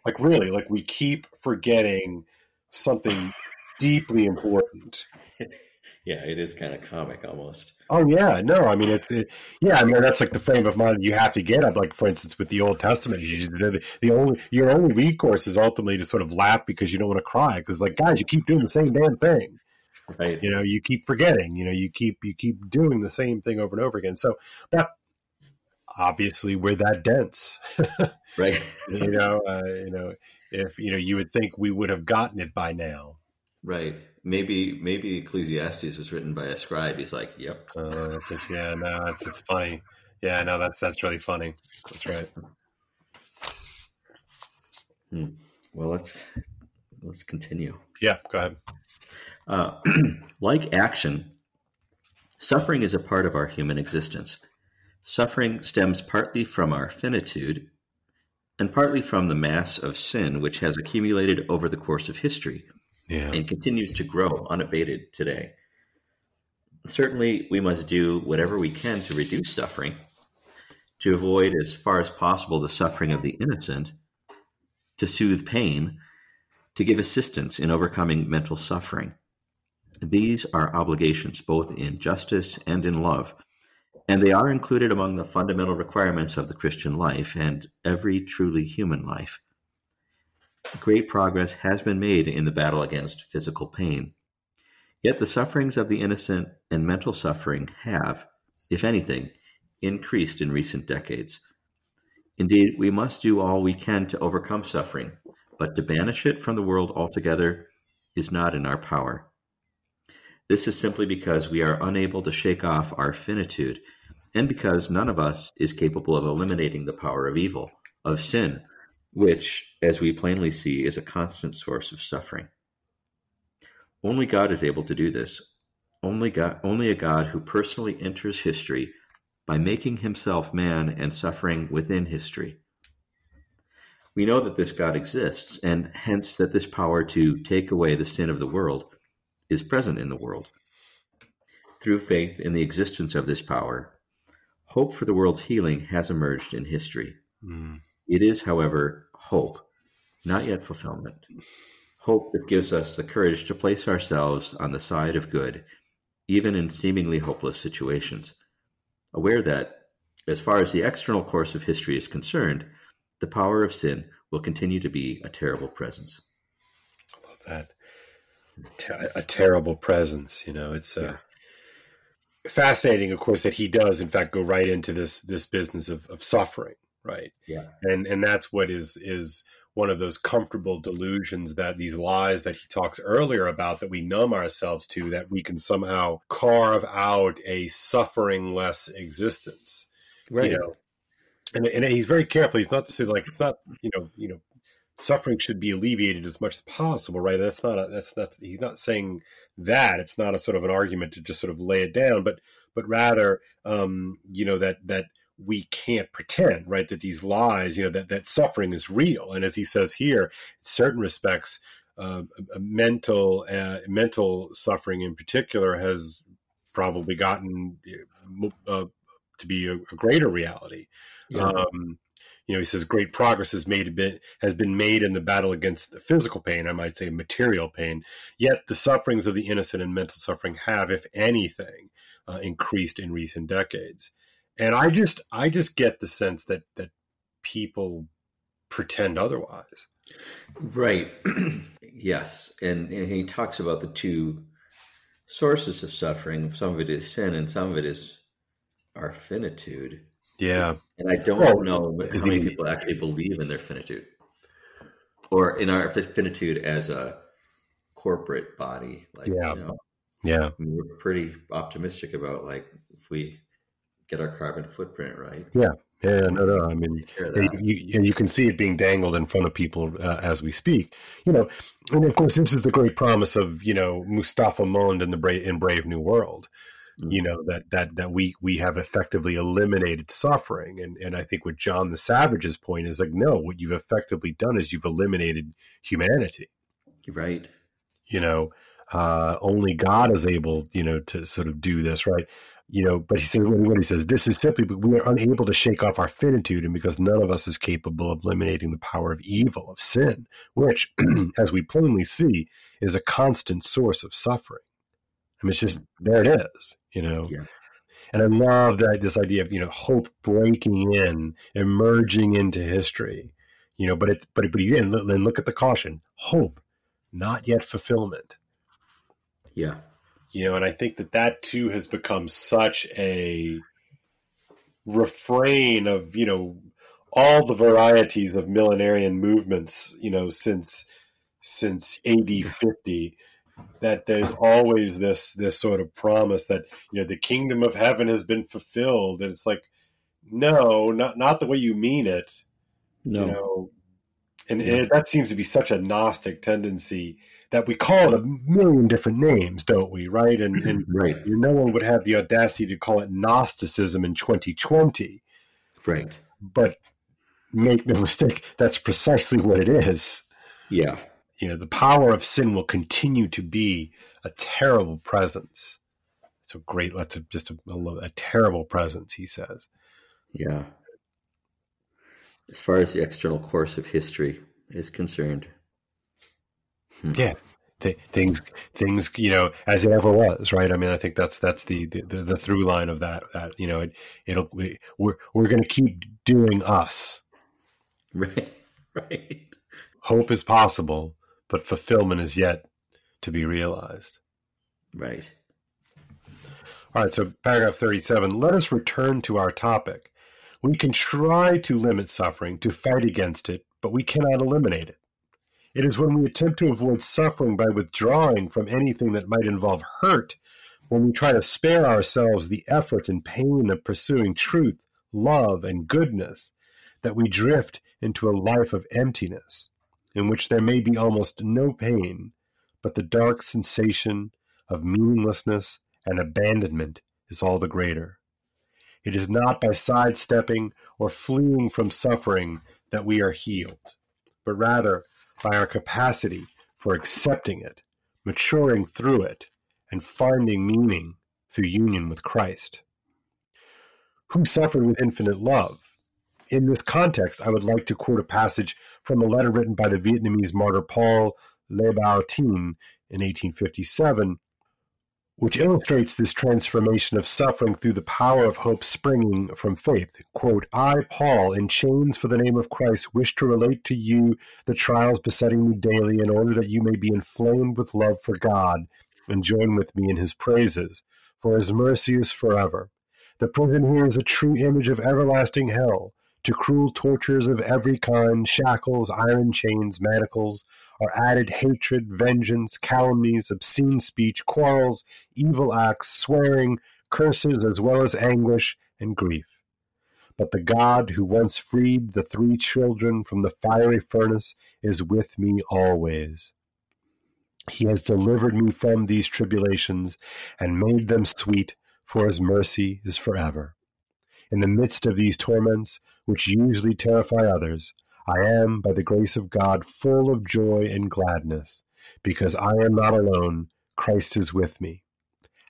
Like really like we keep forgetting something deeply important. Yeah it is kind of comic almost. Oh yeah no i mean it's it, yeah i mean that's like the frame of mind you have to get up like for instance with the old testament you, the, the only your only recourse is ultimately to sort of laugh because you don't want to cry because like guys you keep doing the same damn thing right. You know you keep forgetting you know you keep you keep doing the same thing over and over again. So but obviously we're that dense. (laughs) Right. You know uh, you know if you know you would think we would have gotten it by now. Right. Maybe maybe ecclesiastes was written by a scribe. He's like yep. Uh, just, yeah no it's, it's funny. Yeah no that's that's really funny. That's right. Hmm. well let's let's continue. Yeah go ahead uh, (clears throat) like action, suffering is a part of our human existence. Suffering stems partly from our finitude and partly from the mass of sin which has accumulated over the course of history yeah. and continues to grow unabated today. Certainly, we must do whatever we can to reduce suffering, to avoid as far as possible the suffering of the innocent, to soothe pain, to give assistance in overcoming mental suffering. These are obligations both in justice and in love, and they are included among the fundamental requirements of the Christian life and every truly human life. Great progress has been made in the battle against physical pain. Yet the sufferings of the innocent and mental suffering have, if anything, increased in recent decades. Indeed, we must do all we can to overcome suffering, but to banish it from the world altogether is not in our power. This is simply because we are unable to shake off our finitude, and because none of us is capable of eliminating the power of evil, of sin, which, as we plainly see, is a constant source of suffering. Only God is able to do this. Only God, only a God who personally enters history by making himself man and suffering within history. We know that this God exists, and hence that this power to take away the sin of the world is present in the world. Through faith in the existence of this power, Hope for the world's healing has emerged in history. Mm. It is, however, hope, not yet fulfillment. Hope that gives us the courage to place ourselves on the side of good, even in seemingly hopeless situations, aware that, as far as the external course of history is concerned, the power of sin will continue to be a terrible presence. I love that. A terrible presence, you know, it's uh, yeah. fascinating, of course, that he does, in fact, go right into this this business of, of suffering, right? Yeah, and and that's what is is one of those comfortable delusions that these lies that he talks earlier about that we numb ourselves to that we can somehow carve out a suffering less existence right. you know? And, and he's very careful. He's not to say like it's not you know you know suffering should be alleviated as much as possible right that's not a, that's that's he's not saying that it's not a sort of an argument to just sort of lay it down but but rather um you know that that we can't pretend, right, that these lies, you know, that, that suffering is real. And as he says here, in certain respects, uh, mental uh, mental suffering in particular has probably gotten uh, to be a, a greater reality. Yeah. Um, you know, he says great progress has made been, has been made in the battle against the physical pain. I might say material pain. Yet the sufferings of the innocent and mental suffering have, if anything, uh, increased in recent decades and I just I just get the sense that that people pretend otherwise. Right. (clears throat) yes, and, and he talks about the two sources of suffering. Some of it is sin, and some of it is our finitude. Yeah, and I don't well, know how many people actually believe in their finitude, or in our finitude as a corporate body. Like, yeah, you know, yeah, we're pretty optimistic about like if we get our carbon footprint right. Yeah. Yeah, no, no. I mean, you, you, can see it being dangled in front of people uh, as we speak. You know, and of course, this is the great promise of you know Mustafa Mond in the Brave, in Brave New World. Mm-hmm. You know that that that we we have effectively eliminated suffering, and and I think what John the Savage's point is like, no, what you've effectively done is you've eliminated humanity. Right. You know, uh, only God is able, you know, to sort of do this, right? you know, but he says what he says, this is simply but we are unable to shake off our finitude, and because none of us is capable of eliminating the power of evil, of sin, which, (clears throat) as we plainly see, is a constant source of suffering. I mean, it's just there it is, you know. Yeah. And I love that this idea of you know hope breaking in, emerging into history, you know. But it, but but again, then look at the caution: hope, not yet fulfillment. Yeah you know, and I think that that too has become such a refrain of you know all the varieties of millenarian movements, you know, since since AD fifty, that there's always this this sort of promise that you know the kingdom of heaven has been fulfilled, and it's like, no, not not the way you mean it, no. you know, and, and that seems to be such a gnostic tendency that we call it a million different names, don't we? Right? And, and (clears throat) right. no one would have the audacity to call it Gnosticism in 2020. Right. But make no mistake, that's precisely what it is. Yeah. You know, the power of sin will continue to be a terrible presence. It's a great, let's just a, a terrible presence, he says. Yeah. As far as the external course of history is concerned, Hmm. Yeah. Th- things, things, you know, as it ever was, right? I mean, I think that's that's the the, the through line of that. That you know, it, it'll we, we're we're going to keep doing us. (laughs) Right, right. Hope is possible, but fulfillment is yet to be realized. Right. All right. So, paragraph thirty-seven. Let us return to our topic. We can try to limit suffering, to fight against it, but we cannot eliminate it. It is when we attempt to avoid suffering by withdrawing from anything that might involve hurt, when we try to spare ourselves the effort and pain of pursuing truth, love, and goodness, that we drift into a life of emptiness, in which there may be almost no pain, but the dark sensation of meaninglessness and abandonment is all the greater. It is not by sidestepping or fleeing from suffering that we are healed, but rather by our capacity for accepting it, maturing through it, and finding meaning through union with Christ. who suffered with infinite love. In this context, I would like to quote a passage from a letter written by the Vietnamese martyr Paul Le Bao Tinh in 1857, which illustrates this transformation of suffering through the power of hope springing from faith. Quote, I, Paul, in chains for the name of Christ, wish to relate to you the trials besetting me daily in order that you may be inflamed with love for God and join with me in his praises, for his mercy is forever. The prison here is a true image of everlasting hell. To cruel tortures of every kind, shackles, iron chains, manacles, are added hatred, vengeance, calumnies, obscene speech, quarrels, evil acts, swearing, curses, as well as anguish and grief. But the God who once freed the three children from the fiery furnace is with me always. He has delivered me from these tribulations and made them sweet, for his mercy is forever. In the midst of these torments, which usually terrify others, I am, by the grace of God, full of joy and gladness, because I am not alone, Christ is with me.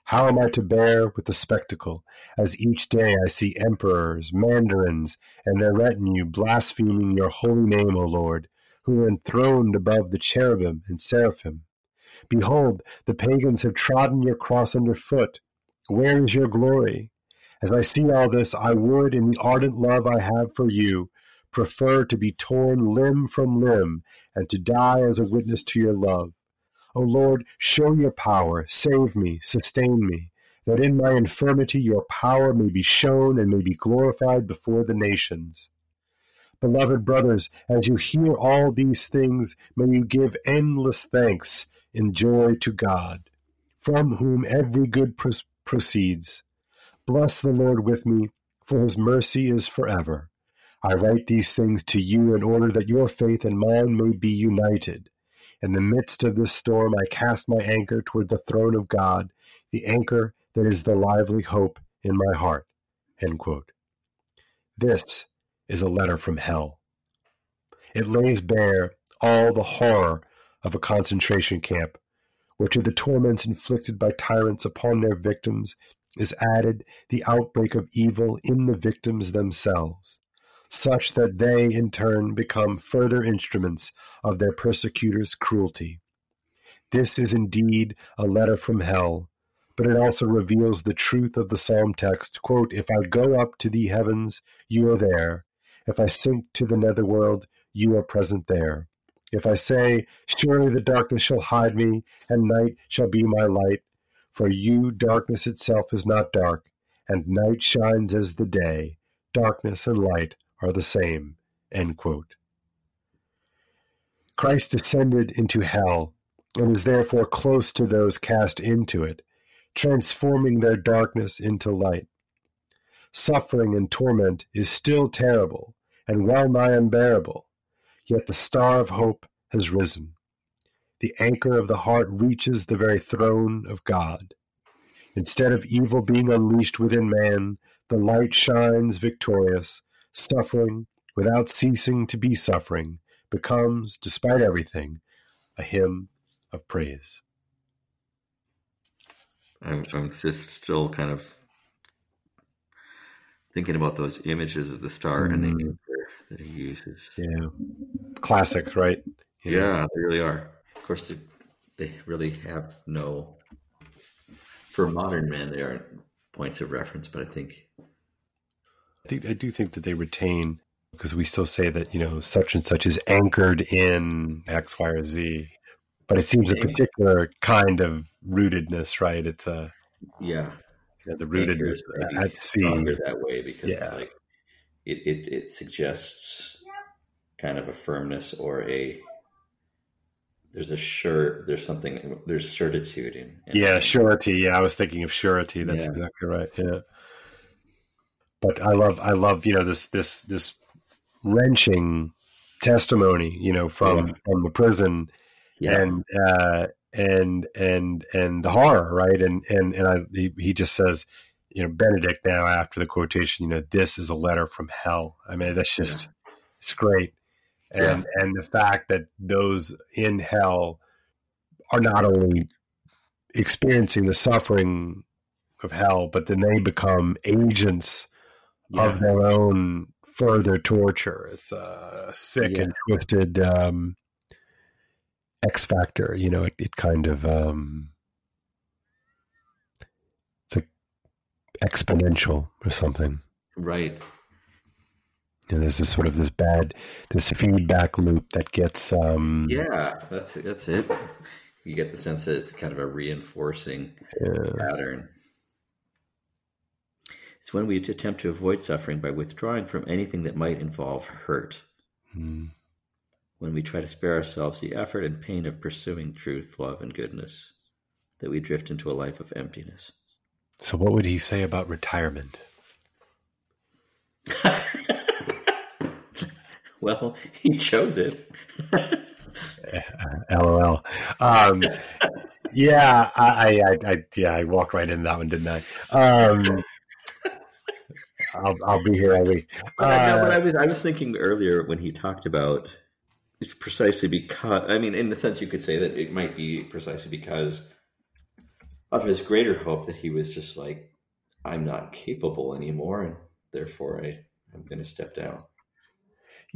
How am I to bear with the spectacle, as each day I see emperors, mandarins, and their retinue blaspheming your holy name, O Lord, who are enthroned above the cherubim and seraphim? Behold, the pagans have trodden your cross under foot. Where is your glory? As I see all this, I would, in the ardent love I have for you, prefer to be torn limb from limb and to die as a witness to your love. O Lord, show your power, save me, sustain me, that in my infirmity your power may be shown and may be glorified before the nations. Beloved brothers, as you hear all these things, may you give endless thanks in joy to God, from whom every good proceeds. Bless the Lord with me, for his mercy is forever. I write these things to you in order that your faith and mine may be united. In the midst of this storm, I cast my anchor toward the throne of God, the anchor that is the lively hope in my heart. This is a letter from hell. It lays bare all the horror of a concentration camp, which are the torments inflicted by tyrants upon their victims is added the outbreak of evil in the victims themselves such that they in turn become further instruments of their persecutors' cruelty. This is indeed a letter from hell, but it also reveals the truth of the psalm text quote, If I go up to the heavens, you are there. If I sink to the netherworld, you are present there. If I say, Surely the darkness shall hide me, and night shall be my light, for you darkness itself is not dark, and night shines as the day. Darkness and light are the same. Christ descended into hell and is therefore close to those cast into it, transforming their darkness into light. Suffering and torment is still terrible and well nigh unbearable, yet the star of hope has risen. The anchor of the heart reaches the very throne of God. Instead of evil being unleashed within man, the light shines victorious suffering without ceasing to be suffering becomes, despite everything, a hymn of praise. I'm, I'm just still kind of thinking about those images of the star mm. and the mm-hmm. anchor that he uses. Yeah, classics, right? You yeah, know? they really are. Course, they, they really have no. For modern men, they aren't points of reference, but I think I think I do think that they retain because we still say that you know such and such is anchored in X, Y, or Z, but it seems a particular kind of rootedness, right? It's a yeah, you know, the rootedness at sea that way because yeah. like it, it it suggests kind of a firmness or a there's a sure there's something there's certitude in, in yeah surety. Yeah i was thinking of surety. That's yeah. exactly right. Yeah. But I love I love you know this this this wrenching testimony you know from yeah. from the prison yeah. and uh, and and and the horror right? And and and I, he, he just says you know Benedict now after the quotation you know this is a letter from hell. I mean that's just it's great and and the fact that those in hell are not only experiencing the suffering of hell but then they become agents yeah. of their own further torture. It's a sick yeah. and twisted um, X factor. You know, it, it kind of um, it's like exponential or something. Right. And there's this sort of this bad this feedback loop that gets um yeah that's that's it you get the sense that it's kind of a reinforcing yeah. pattern it's when we attempt to avoid suffering by withdrawing from anything that might involve hurt. Hmm. When we try to spare ourselves the effort and pain of pursuing truth, love, and goodness, that we drift into a life of emptiness. So, what would he say about retirement? (laughs) well, (laughs) he chose it. (laughs) LOL. Um, yeah, I, I, I, yeah, I walked right into that one, didn't I? Um, I'll, I'll be here all week. Uh, no, but I was I was thinking earlier when he talked about it's precisely because I mean, in the sense you could say that it might be precisely because of his greater hope that he was just like, I'm not capable anymore, and therefore I I'm going to step down.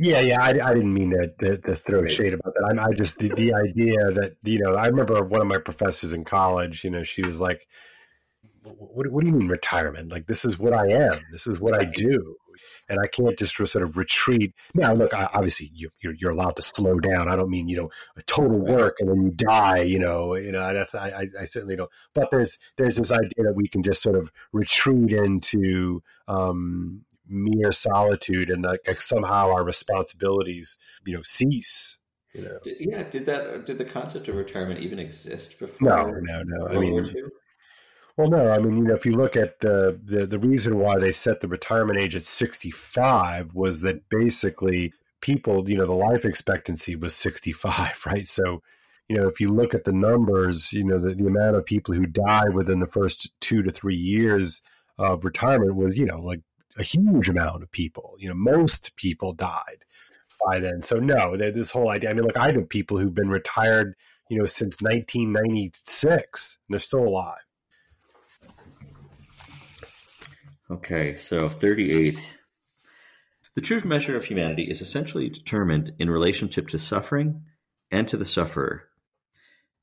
Yeah, yeah, I, I didn't mean to, to, to throw shade about that. I, I just the, the idea that you know, I remember one of my professors in college. You know, she was like, what, what do you mean retirement? Like, this is what I am. This is what I do. And I can't just sort of retreat. Now, look, obviously you, you're, you're allowed to slow down. I don't mean, you know, a total work and then you die, you know, you know, that's, I, I certainly don't, but there's, there's this idea that we can just sort of retreat into, um, mere solitude and like somehow our responsibilities, you know, cease. You know? Yeah. Did that? Did the concept of retirement even exist before? No, no, no. World I mean, well, no, I mean, you know, if you look at the, the the reason why they set the retirement age at 65 was that basically people, you know, the life expectancy was 65, (laughs) right? So, you know, if you look at the numbers, you know, the, the amount of people who die within the first two to three years of retirement was, you know, like a huge amount of people. You know, most people died by then. So, no, this whole idea. I mean, look, I know people who've been retired, you know, since 1996, and they're still alive. Okay, so 38. The true measure of humanity is essentially determined in relationship to suffering and to the sufferer.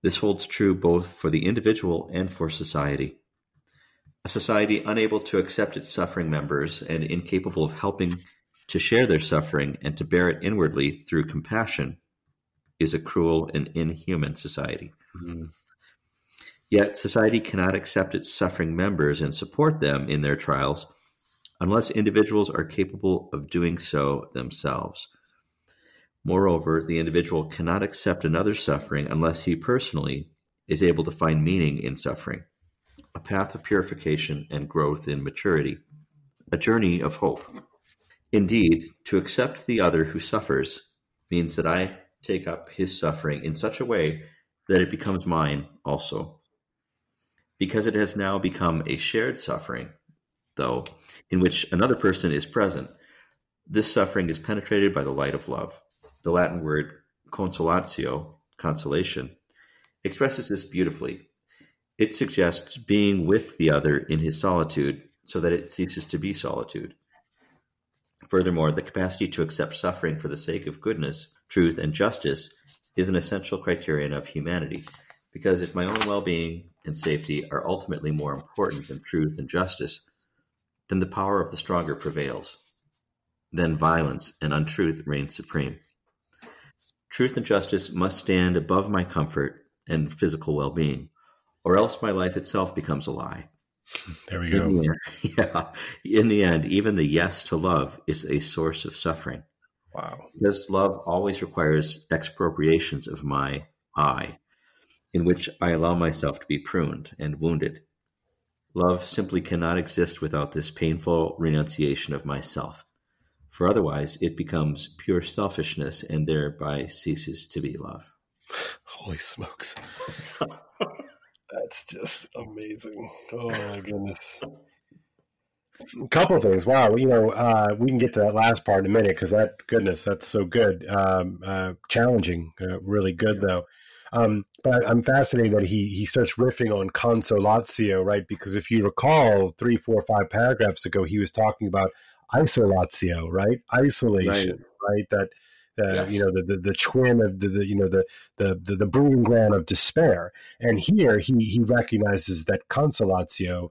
This holds true both for the individual and for society. A society unable to accept its suffering members and incapable of helping to share their suffering and to bear it inwardly through compassion is a cruel and inhuman society. Mm-hmm. Yet society cannot accept its suffering members and support them in their trials unless individuals are capable of doing so themselves. Moreover, the individual cannot accept another's suffering unless he personally is able to find meaning in suffering, a path of purification and growth in maturity, a journey of hope. Indeed, to accept the other who suffers means that I take up his suffering in such a way that it becomes mine also. Because it has now become a shared suffering, though, in which another person is present, this suffering is penetrated by the light of love. The Latin word consolatio, consolation, expresses this beautifully. It suggests being with the other in his solitude so that it ceases to be solitude. Furthermore, the capacity to accept suffering for the sake of goodness, truth, and justice is an essential criterion of humanity, because if my own well being and safety are ultimately more important than truth and justice, then the power of the stronger prevails. Then violence and untruth reign supreme. Truth and justice must stand above my comfort and physical well being, or else my life itself becomes a lie. There we go. In the, (laughs) yeah. In the end, even the yes to love is a source of suffering. Wow. Because love always requires expropriations of my I, in which I allow myself to be pruned and wounded. Love simply cannot exist without this painful renunciation of myself, for otherwise it becomes pure selfishness and thereby ceases to be love. Holy smokes. (laughs) That's just amazing. Oh my goodness. A couple of things. Wow, you know, uh, we can get to that last part in a minute because that goodness, that's so good. Um, uh, challenging, uh, really good though. Um, but I'm fascinated that he he starts riffing on consolatio, right? Because if you recall, three, four, five paragraphs ago, he was talking about isolatio, right? Isolation, right? right? That uh, yes. you know the, the, the twin of the, the you know the, the the the breeding ground of despair. And here he he recognizes that consolatio,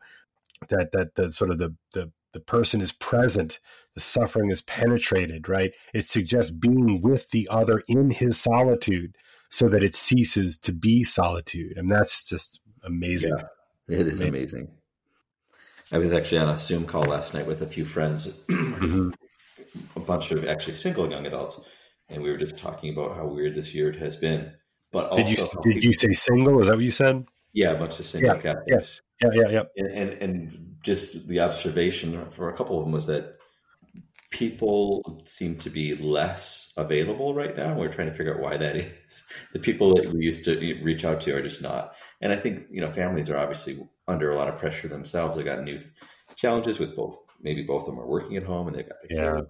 that that the sort of the the the person is present, the suffering is penetrated, right? It suggests being with the other in his solitude so that it ceases to be solitude. And that's just amazing. Yeah, it is amazing. I was actually on a Zoom call last night with a few friends, (clears throat) mm-hmm. a bunch of actually single young adults, and we were just talking about how weird this year it has been. But did you did you say single? Is that what you said? Yeah, a bunch of single yeah, Catholics. Yes. Yeah, yeah, yeah. And, and and just the observation for a couple of them was that people seem to be less available right now. We're trying to figure out why that (laughs) is. The people that we used to reach out to are just not. And I think, you know, families are obviously under a lot of pressure themselves. They got new challenges with both. Maybe both of them are working at home and they got yeah.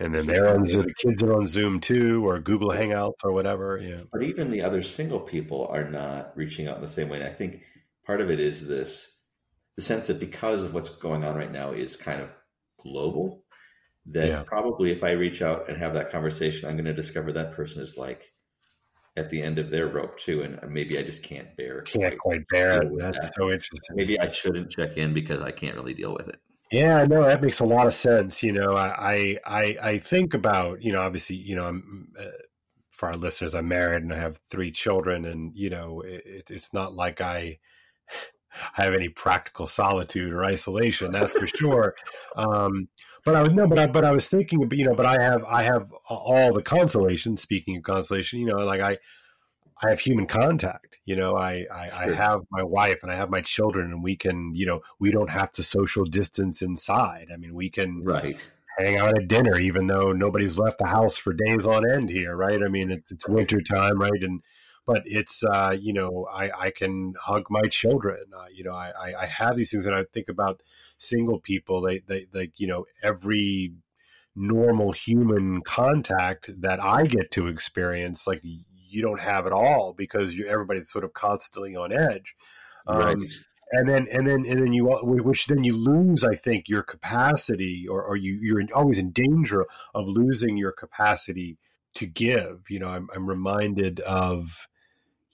And then they're on Zoom, the kids are on Zoom too, or Google Hangouts or whatever. Yeah. But even the other single people are not reaching out in the same way. And I think part of it is this the sense that because of what's going on right now is kind of global that yeah. probably if I reach out and have that conversation, I'm going to discover that person is like at the end of their rope too, and uh, maybe I just can't bear. It. Can't quite bear it. That's that. so interesting. Maybe I shouldn't check in because I can't really deal with it. Yeah, I know that makes a lot of sense. You know, I I I think about you know obviously you know I'm. Uh, for our listeners, I'm married and I have three children, and you know it, it's not like I (laughs) have any practical solitude or isolation. That's for sure. Um, but I was no, but I but I was thinking, you know, but I have I have all the consolation. Speaking of consolation, you know, like I I have human contact. You know, I I, sure. I have my wife and I have my children, and we can, you know, we don't have to social distance inside. I mean, we can right hang out at dinner, even though nobody's left the house for days on end here, right? I mean, it's, it's winter time, right? And but it's uh, you know I, I can hug my children. Uh, you know I, I have these things, and I think about single people. They they like you know every normal human contact that I get to experience, like you don't have at all because you, everybody's sort of constantly on edge. Um, right. And then, and then, and then you, which then you lose, I think, your capacity, or, or you, you're always in danger of losing your capacity to give. You know, I'm, I'm reminded of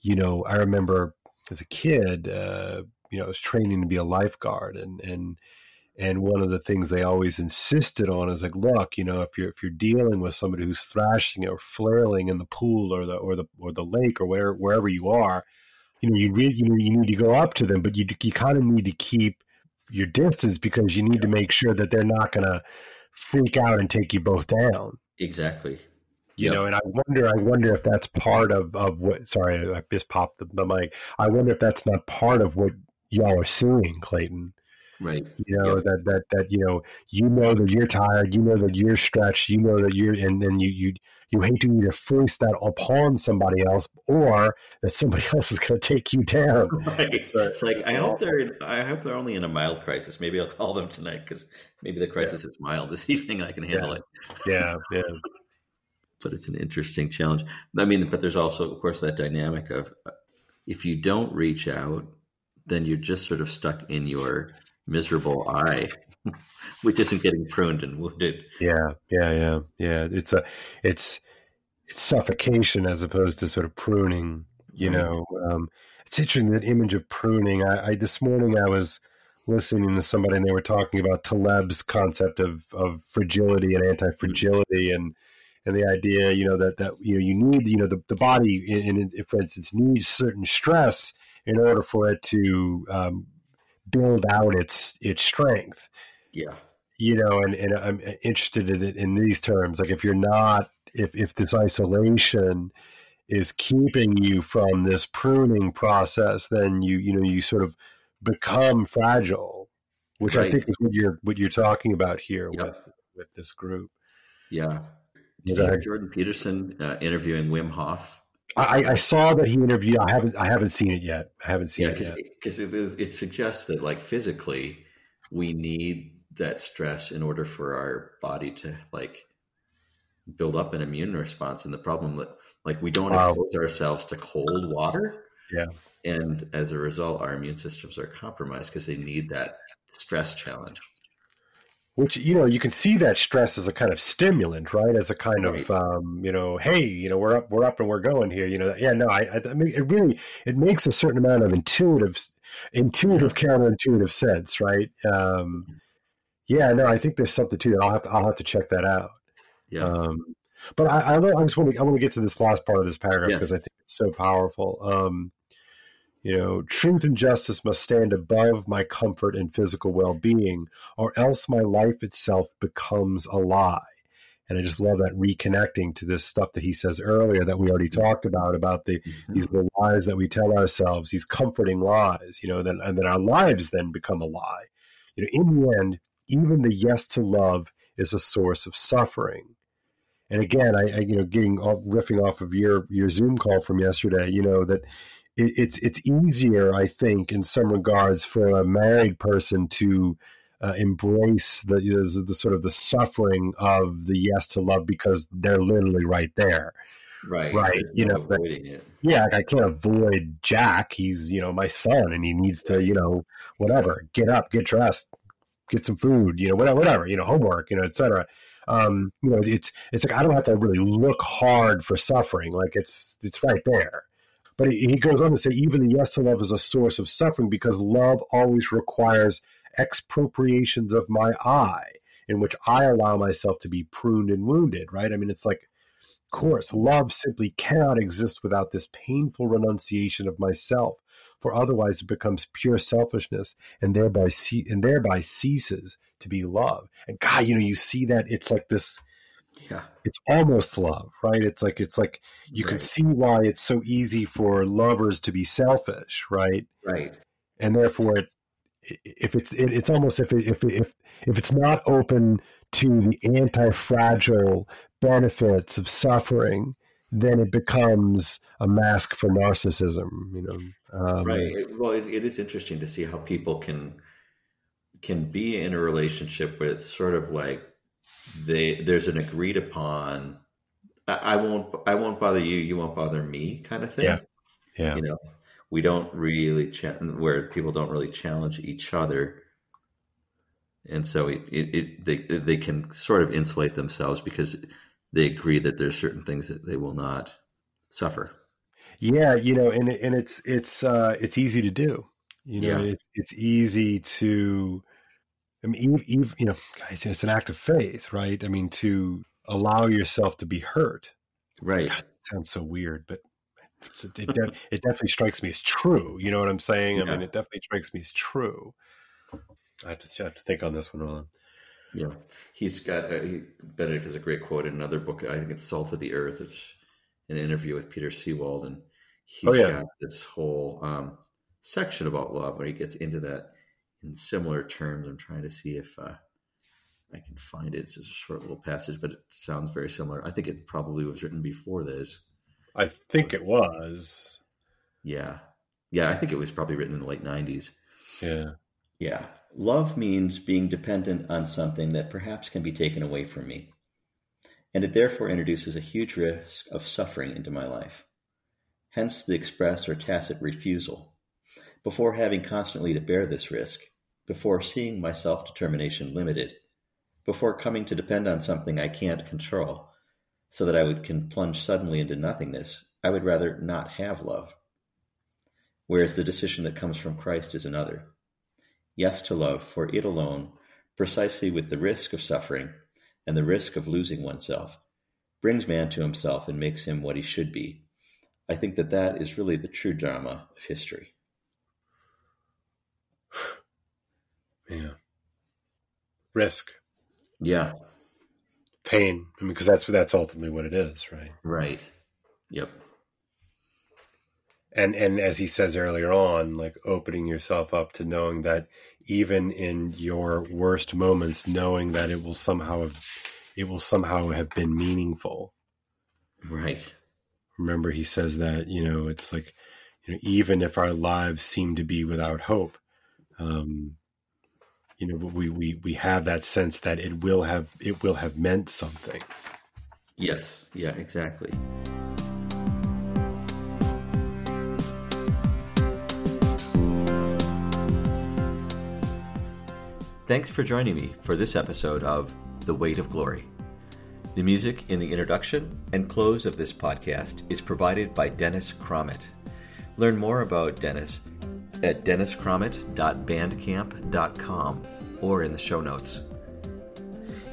you know, I remember as a kid, uh, you know, I was training to be a lifeguard, and and and one of the things they always insisted on is like, look, you know, if you're if you're dealing with somebody who's thrashing or flailing in the pool or the or the or the lake or where wherever you are, you know, you really you, know, you need to go up to them, but you you kind of need to keep your distance because you need to make sure that they're not going to freak out and take you both down. Exactly you yep. know and i wonder i wonder if that's part of of what sorry i just popped the, the mic i wonder if that's not part of what y'all are seeing clayton right you know yep. that that that you know you know that you're tired you know that you're stretched you know that you're and then you you you hate to either force that upon somebody else or that somebody (laughs) else is going to take you down (laughs) right so it's like i hope they're i hope they're only in a mild crisis maybe i'll call them tonight because maybe the crisis yeah. is mild this (laughs) evening i can handle yeah. it yeah yeah but it's an interesting challenge. I mean, but there's also, of course, that dynamic of uh, if you don't reach out, then you're just sort of stuck in your miserable I, (laughs) which isn't getting pruned and wounded. Yeah, yeah, yeah, yeah. It's a, it's, it's suffocation as opposed to sort of pruning. You mm-hmm. know, um, it's interesting that image of pruning. I, I this morning I was listening to somebody and they were talking about Taleb's concept of of fragility and anti fragility mm-hmm. and and the idea, you know, that that you know you need, you know, the, the body, in, in, for instance, needs certain stress in order for it to um, build out its its strength. Yeah, you know, and, and I'm interested in, in these terms. Like, if you're not, if if this isolation is keeping you from this pruning process, then you you know you sort of become fragile, which right. I think is what you're what you're talking about here with with this group. Yeah, did Jordan Peterson uh, interviewing Wim Hof? I, I, saw that he interviewed. I haven't. I haven't seen it yet. I haven't seen yeah, it yet because it, it, suggests that, like physically, we need that stress in order for our body to like build up an immune response. And the problem that like we don't Wow. expose ourselves to cold water. Yeah. And as a result, our immune systems are compromised because they need that stress challenge. Which you know you can see that stress as a kind of stimulant right as a kind Right. of um, you know hey you know we're up we're up and we're going here you know yeah no I, I I mean it really it makes a certain amount of intuitive intuitive counterintuitive sense right um, yeah no I think there's something to that I'll have to I'll have to check that out Yeah. um, but I, I, I just want to I want to get to this last part of this paragraph Yes. because I think it's so powerful. Um, you know, truth and justice must stand above my comfort and physical well being, or else my life itself becomes a lie. And I just love that reconnecting to this stuff that he says earlier that we already talked about about the mm-hmm. these little lies that we tell ourselves, these comforting lies, you know, that, and then our lives then become a lie. You know, in the end, even the yes to love is a source of suffering. And again, I, I you know, getting off, riffing off of your your Zoom call from yesterday, you know that it, it's it's easier, I think, in some regards, for a married person to uh, embrace the, the the sort of the suffering of the yes to love because they're literally right there. Right. Right, you no know, but-. Yeah, like, I can't avoid Jack. He's you know my son, and he needs to you know whatever get up, get dressed, get some food, you know whatever, whatever you know homework, you know etc. Um, you know it's it's like I don't have to really look hard for suffering. Like it's it's right there. But he goes on to say even the yes to love is a source of suffering because love always requires expropriations of my I, in which I allow myself to be pruned and wounded. Right? I mean, it's like of course, love simply cannot exist without this painful renunciation of myself, for otherwise it becomes pure selfishness and thereby and thereby ceases to be love. And God, you know, you see that it's like this Yeah. it's almost love, right? It's like it's like you can see why it's so easy for lovers to be selfish, right? Right. and therefore it if it's it, it's almost if it, if if if it's not open to the anti-fragile benefits of suffering then it becomes a mask for narcissism you know um, right. Well, it, it is interesting to see how people can can be in a relationship where it's sort of like they there's an agreed upon. I, I won't. I won't bother you. You won't bother me. Kind of thing. Yeah. yeah You know, we don't really cha- where people don't really challenge each other, and so it, it, it they they can sort of insulate themselves because they agree that there's certain things that they will not suffer. yeah you know and and it's it's uh it's easy to do you know Yeah. it's it's easy to i mean even, even you know guys, it's an act of faith right i mean to allow yourself to be hurt Right. God, sounds so weird, but it, it, de- it definitely strikes me as true. You know what I'm saying? I mean, it definitely strikes me as true. I have to, I have to think on this one, Ron. Yeah, he's got uh, he, Benedict has a great quote in another book. I think it's "Salt of the Earth." It's an interview with Peter Seewald, and he's Oh, yeah. got this whole um, section about love where he gets into that in similar terms. I'm trying to see if uh, I can find it. It's just a short little passage, but it sounds very similar. I think it probably was written before this. I think it was. Yeah, yeah, I think it was probably written in the late '90s. Yeah. Yeah. Love means being dependent on something that perhaps can be taken away from me. And it therefore introduces a huge risk of suffering into my life. Hence the express or tacit refusal. Before having constantly to bear this risk, before seeing my self determination limited, before coming to depend on something I can't control, so that I would can plunge suddenly into nothingness, I would rather not have love. Whereas the decision that comes from Christ is another yes to love for it alone, precisely with the risk of suffering and the risk of losing oneself, brings man to himself and makes him what he should be. I think that that is really the true drama of history. Yeah. Risk, Yeah, pain. I mean, because that's that's ultimately what it is, right? right. Yep. And and as he says earlier on, like opening yourself up to knowing that even in your worst moments, knowing that it will somehow have, it will somehow have been meaningful. Right. remember he says that you know it's like you know even if our lives seem to be without hope um you know we we we have that sense that it will have it will have meant something Yes, yeah, exactly. Thanks for joining me for this episode of The Weight of Glory. The music in the introduction and close of this podcast is provided by Dennis Crommett. Learn more about Dennis at denniscrommett.bandcamp.com or in the show notes.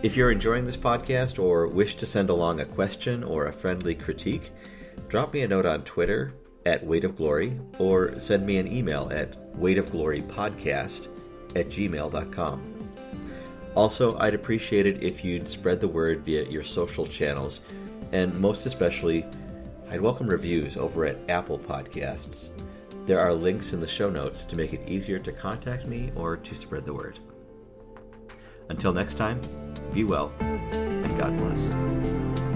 If you're enjoying this podcast or wish to send along a question or a friendly critique, drop me a note on Twitter at Weight of Glory or send me an email at weightofglorypodcast at gmail.com. Also, I'd appreciate it if you'd spread the word via your social channels, and most especially, I'd welcome reviews over at Apple Podcasts. There are links in the show notes to make it easier to contact me or to spread the word. Until next time, be well, and God bless.